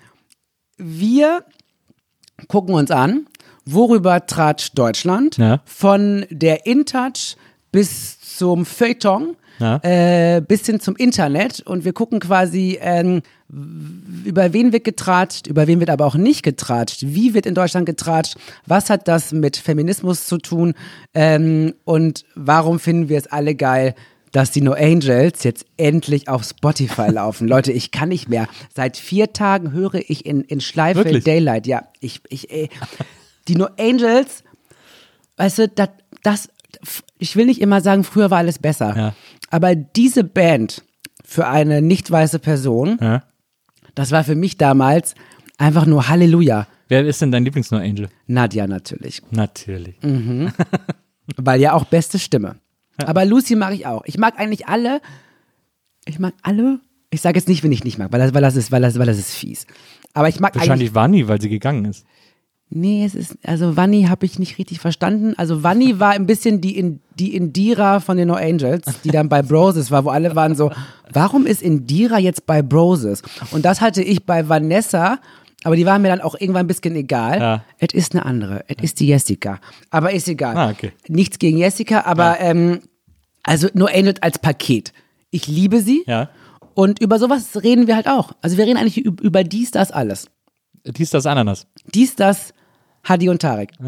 Wir gucken uns an, worüber Tratsch Deutschland Ja. von der InTouch bis zum Feuilleton Ja. äh, bis hin zum Internet und wir gucken quasi, ähm, über wen wird getratscht, über wen wird aber auch nicht getratscht, wie wird in Deutschland getratscht, was hat das mit Feminismus zu tun ähm, und warum finden wir es alle geil, dass die No Angels jetzt endlich auf Spotify laufen. Leute, ich kann nicht mehr. Seit vier Tagen höre ich in, in Schleife Wirklich? Daylight. Ja, ich, ich, ey. Die No Angels, weißt du, das, das, ich will nicht immer sagen, früher war alles besser. Ja. Aber diese Band für eine nicht weiße Person, Ja. das war für mich damals einfach nur Halleluja. Wer ist denn dein Lieblings-No Angel? Nadja natürlich. Natürlich. Mhm. Weil ja auch beste Stimme. Aber Lucy mag ich auch. Ich mag eigentlich alle, Ich mag alle. Ich sage jetzt nicht, wenn ich nicht mag, weil das, weil das ist, weil das, weil das ist fies. Aber ich mag eigentlich. Wahrscheinlich Wanni, weil sie gegangen ist. Nee, es ist, also Vanni habe ich nicht richtig verstanden. Also Vanni war ein bisschen die, in, die Indira von den No Angels, die dann bei Broses war, wo alle waren so, warum ist Indira jetzt bei Broses? Und das hatte ich bei Vanessa, aber die waren mir dann auch irgendwann ein bisschen egal. Ja. Es ist eine andere, es ist die Jessica. Aber ist egal. Ah, okay. Nichts gegen Jessica, aber ähm, also No Angels als Paket. Ich liebe sie. Ja. Und über sowas reden wir halt auch. Also wir reden eigentlich üb- über dies, das, alles. Dies, das, Ananas. Dies, das, Hadi und Tarek.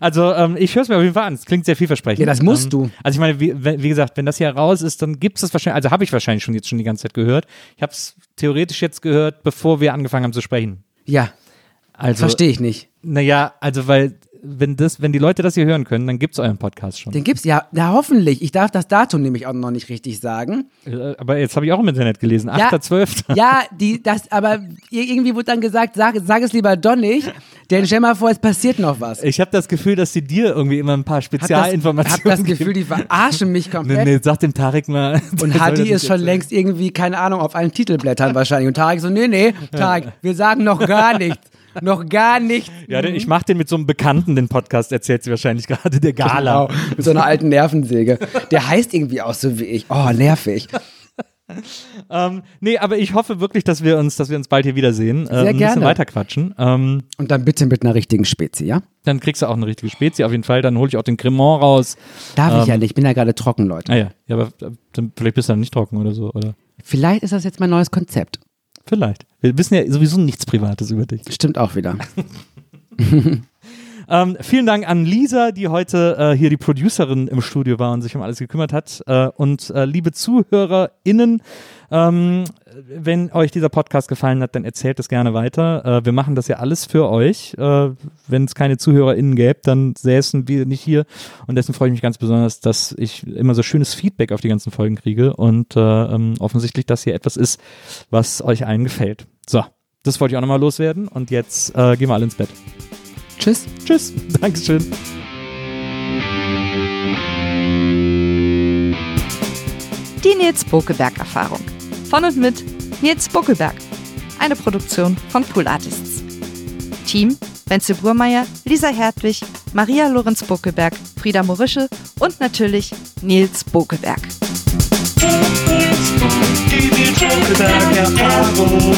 Also, ähm, ich höre es mir auf jeden Fall an. Es klingt sehr vielversprechend. Ja, das musst ähm, du. Also, ich meine, wie, wie gesagt, wenn das hier raus ist, dann gibt es das wahrscheinlich, also habe ich wahrscheinlich schon jetzt schon die ganze Zeit gehört. Ich habe es theoretisch jetzt gehört, bevor wir angefangen haben zu sprechen. Ja, Also, verstehe ich nicht. Naja, also, weil, wenn das, wenn die Leute das hier hören können, dann gibt es euren Podcast schon. Den gibt's ja, ja hoffentlich. Ich darf das Datum nämlich auch noch nicht richtig sagen. Äh, Aber jetzt habe ich auch im Internet gelesen, Ja. 8.12. Ja, die, das, aber irgendwie wurde dann gesagt, sag, sag es lieber doch nicht, denn stell mal vor, es passiert noch was. Ich habe das Gefühl, dass sie dir irgendwie immer ein paar Hab das, Spezialinformationen hab das Gefühl, die verarschen mich geben. komplett. Nee, nee, sag dem Tarek mal. Und Hadi ist schon längst irgendwie, keine Ahnung, auf allen Titelblättern wahrscheinlich. Und Tarek so, nee, nee, Tarek, wir sagen noch gar nichts. Noch gar nichts. Ja, denn ich mache den mit so einem Bekannten, den Podcast, erzählt sie wahrscheinlich gerade, der Gala. Genau, mit so einer alten Nervensäge. Der heißt irgendwie auch so wie ich. Oh, nervig. Ähm, nee, aber ich hoffe wirklich, dass wir uns, dass wir uns bald hier wiedersehen. Äh, Sehr ein bisschen gerne. weiter quatschen. Ähm, Und dann bitte mit einer richtigen Spezie, ja? dann kriegst du auch eine richtige Spezie auf jeden Fall. Dann hole ich auch den Cremant raus. Darf ich Ähm, ja nicht, ich bin ja gerade trocken, Leute. Ah ja, ja aber äh, vielleicht bist du dann nicht trocken oder so. Oder Vielleicht ist das jetzt mein neues Konzept. Vielleicht. Wir wissen ja sowieso nichts Privates über dich. Stimmt auch wieder. Ähm, vielen Dank an Lisa, die heute äh, hier die Producerin im Studio war und sich um alles gekümmert hat. Äh, und äh, liebe ZuhörerInnen, ähm, wenn euch dieser Podcast gefallen hat, dann erzählt es gerne weiter. Äh, wir machen das ja alles für euch. Äh, wenn es keine ZuhörerInnen gäbe, dann säßen wir nicht hier. Und dessen freue ich mich ganz besonders, dass ich immer so schönes Feedback auf die ganzen Folgen kriege und äh, ähm, offensichtlich das hier etwas ist, was euch allen gefällt. So, das wollte ich auch nochmal loswerden. Und jetzt gehen wir alle ins Bett. Tschüss. Tschüss. Dankeschön. Die Nils Bokeberg Erfahrung. Von und mit Nils Bokeberg. Eine Produktion von Pool Artists. Team Wenzel Burmeier, Lisa Hertwig, Maria Lorenz Bokeberg, Frieda Morische und natürlich Nils Bokeberg. Die Nils Bokeberg Erfahrung.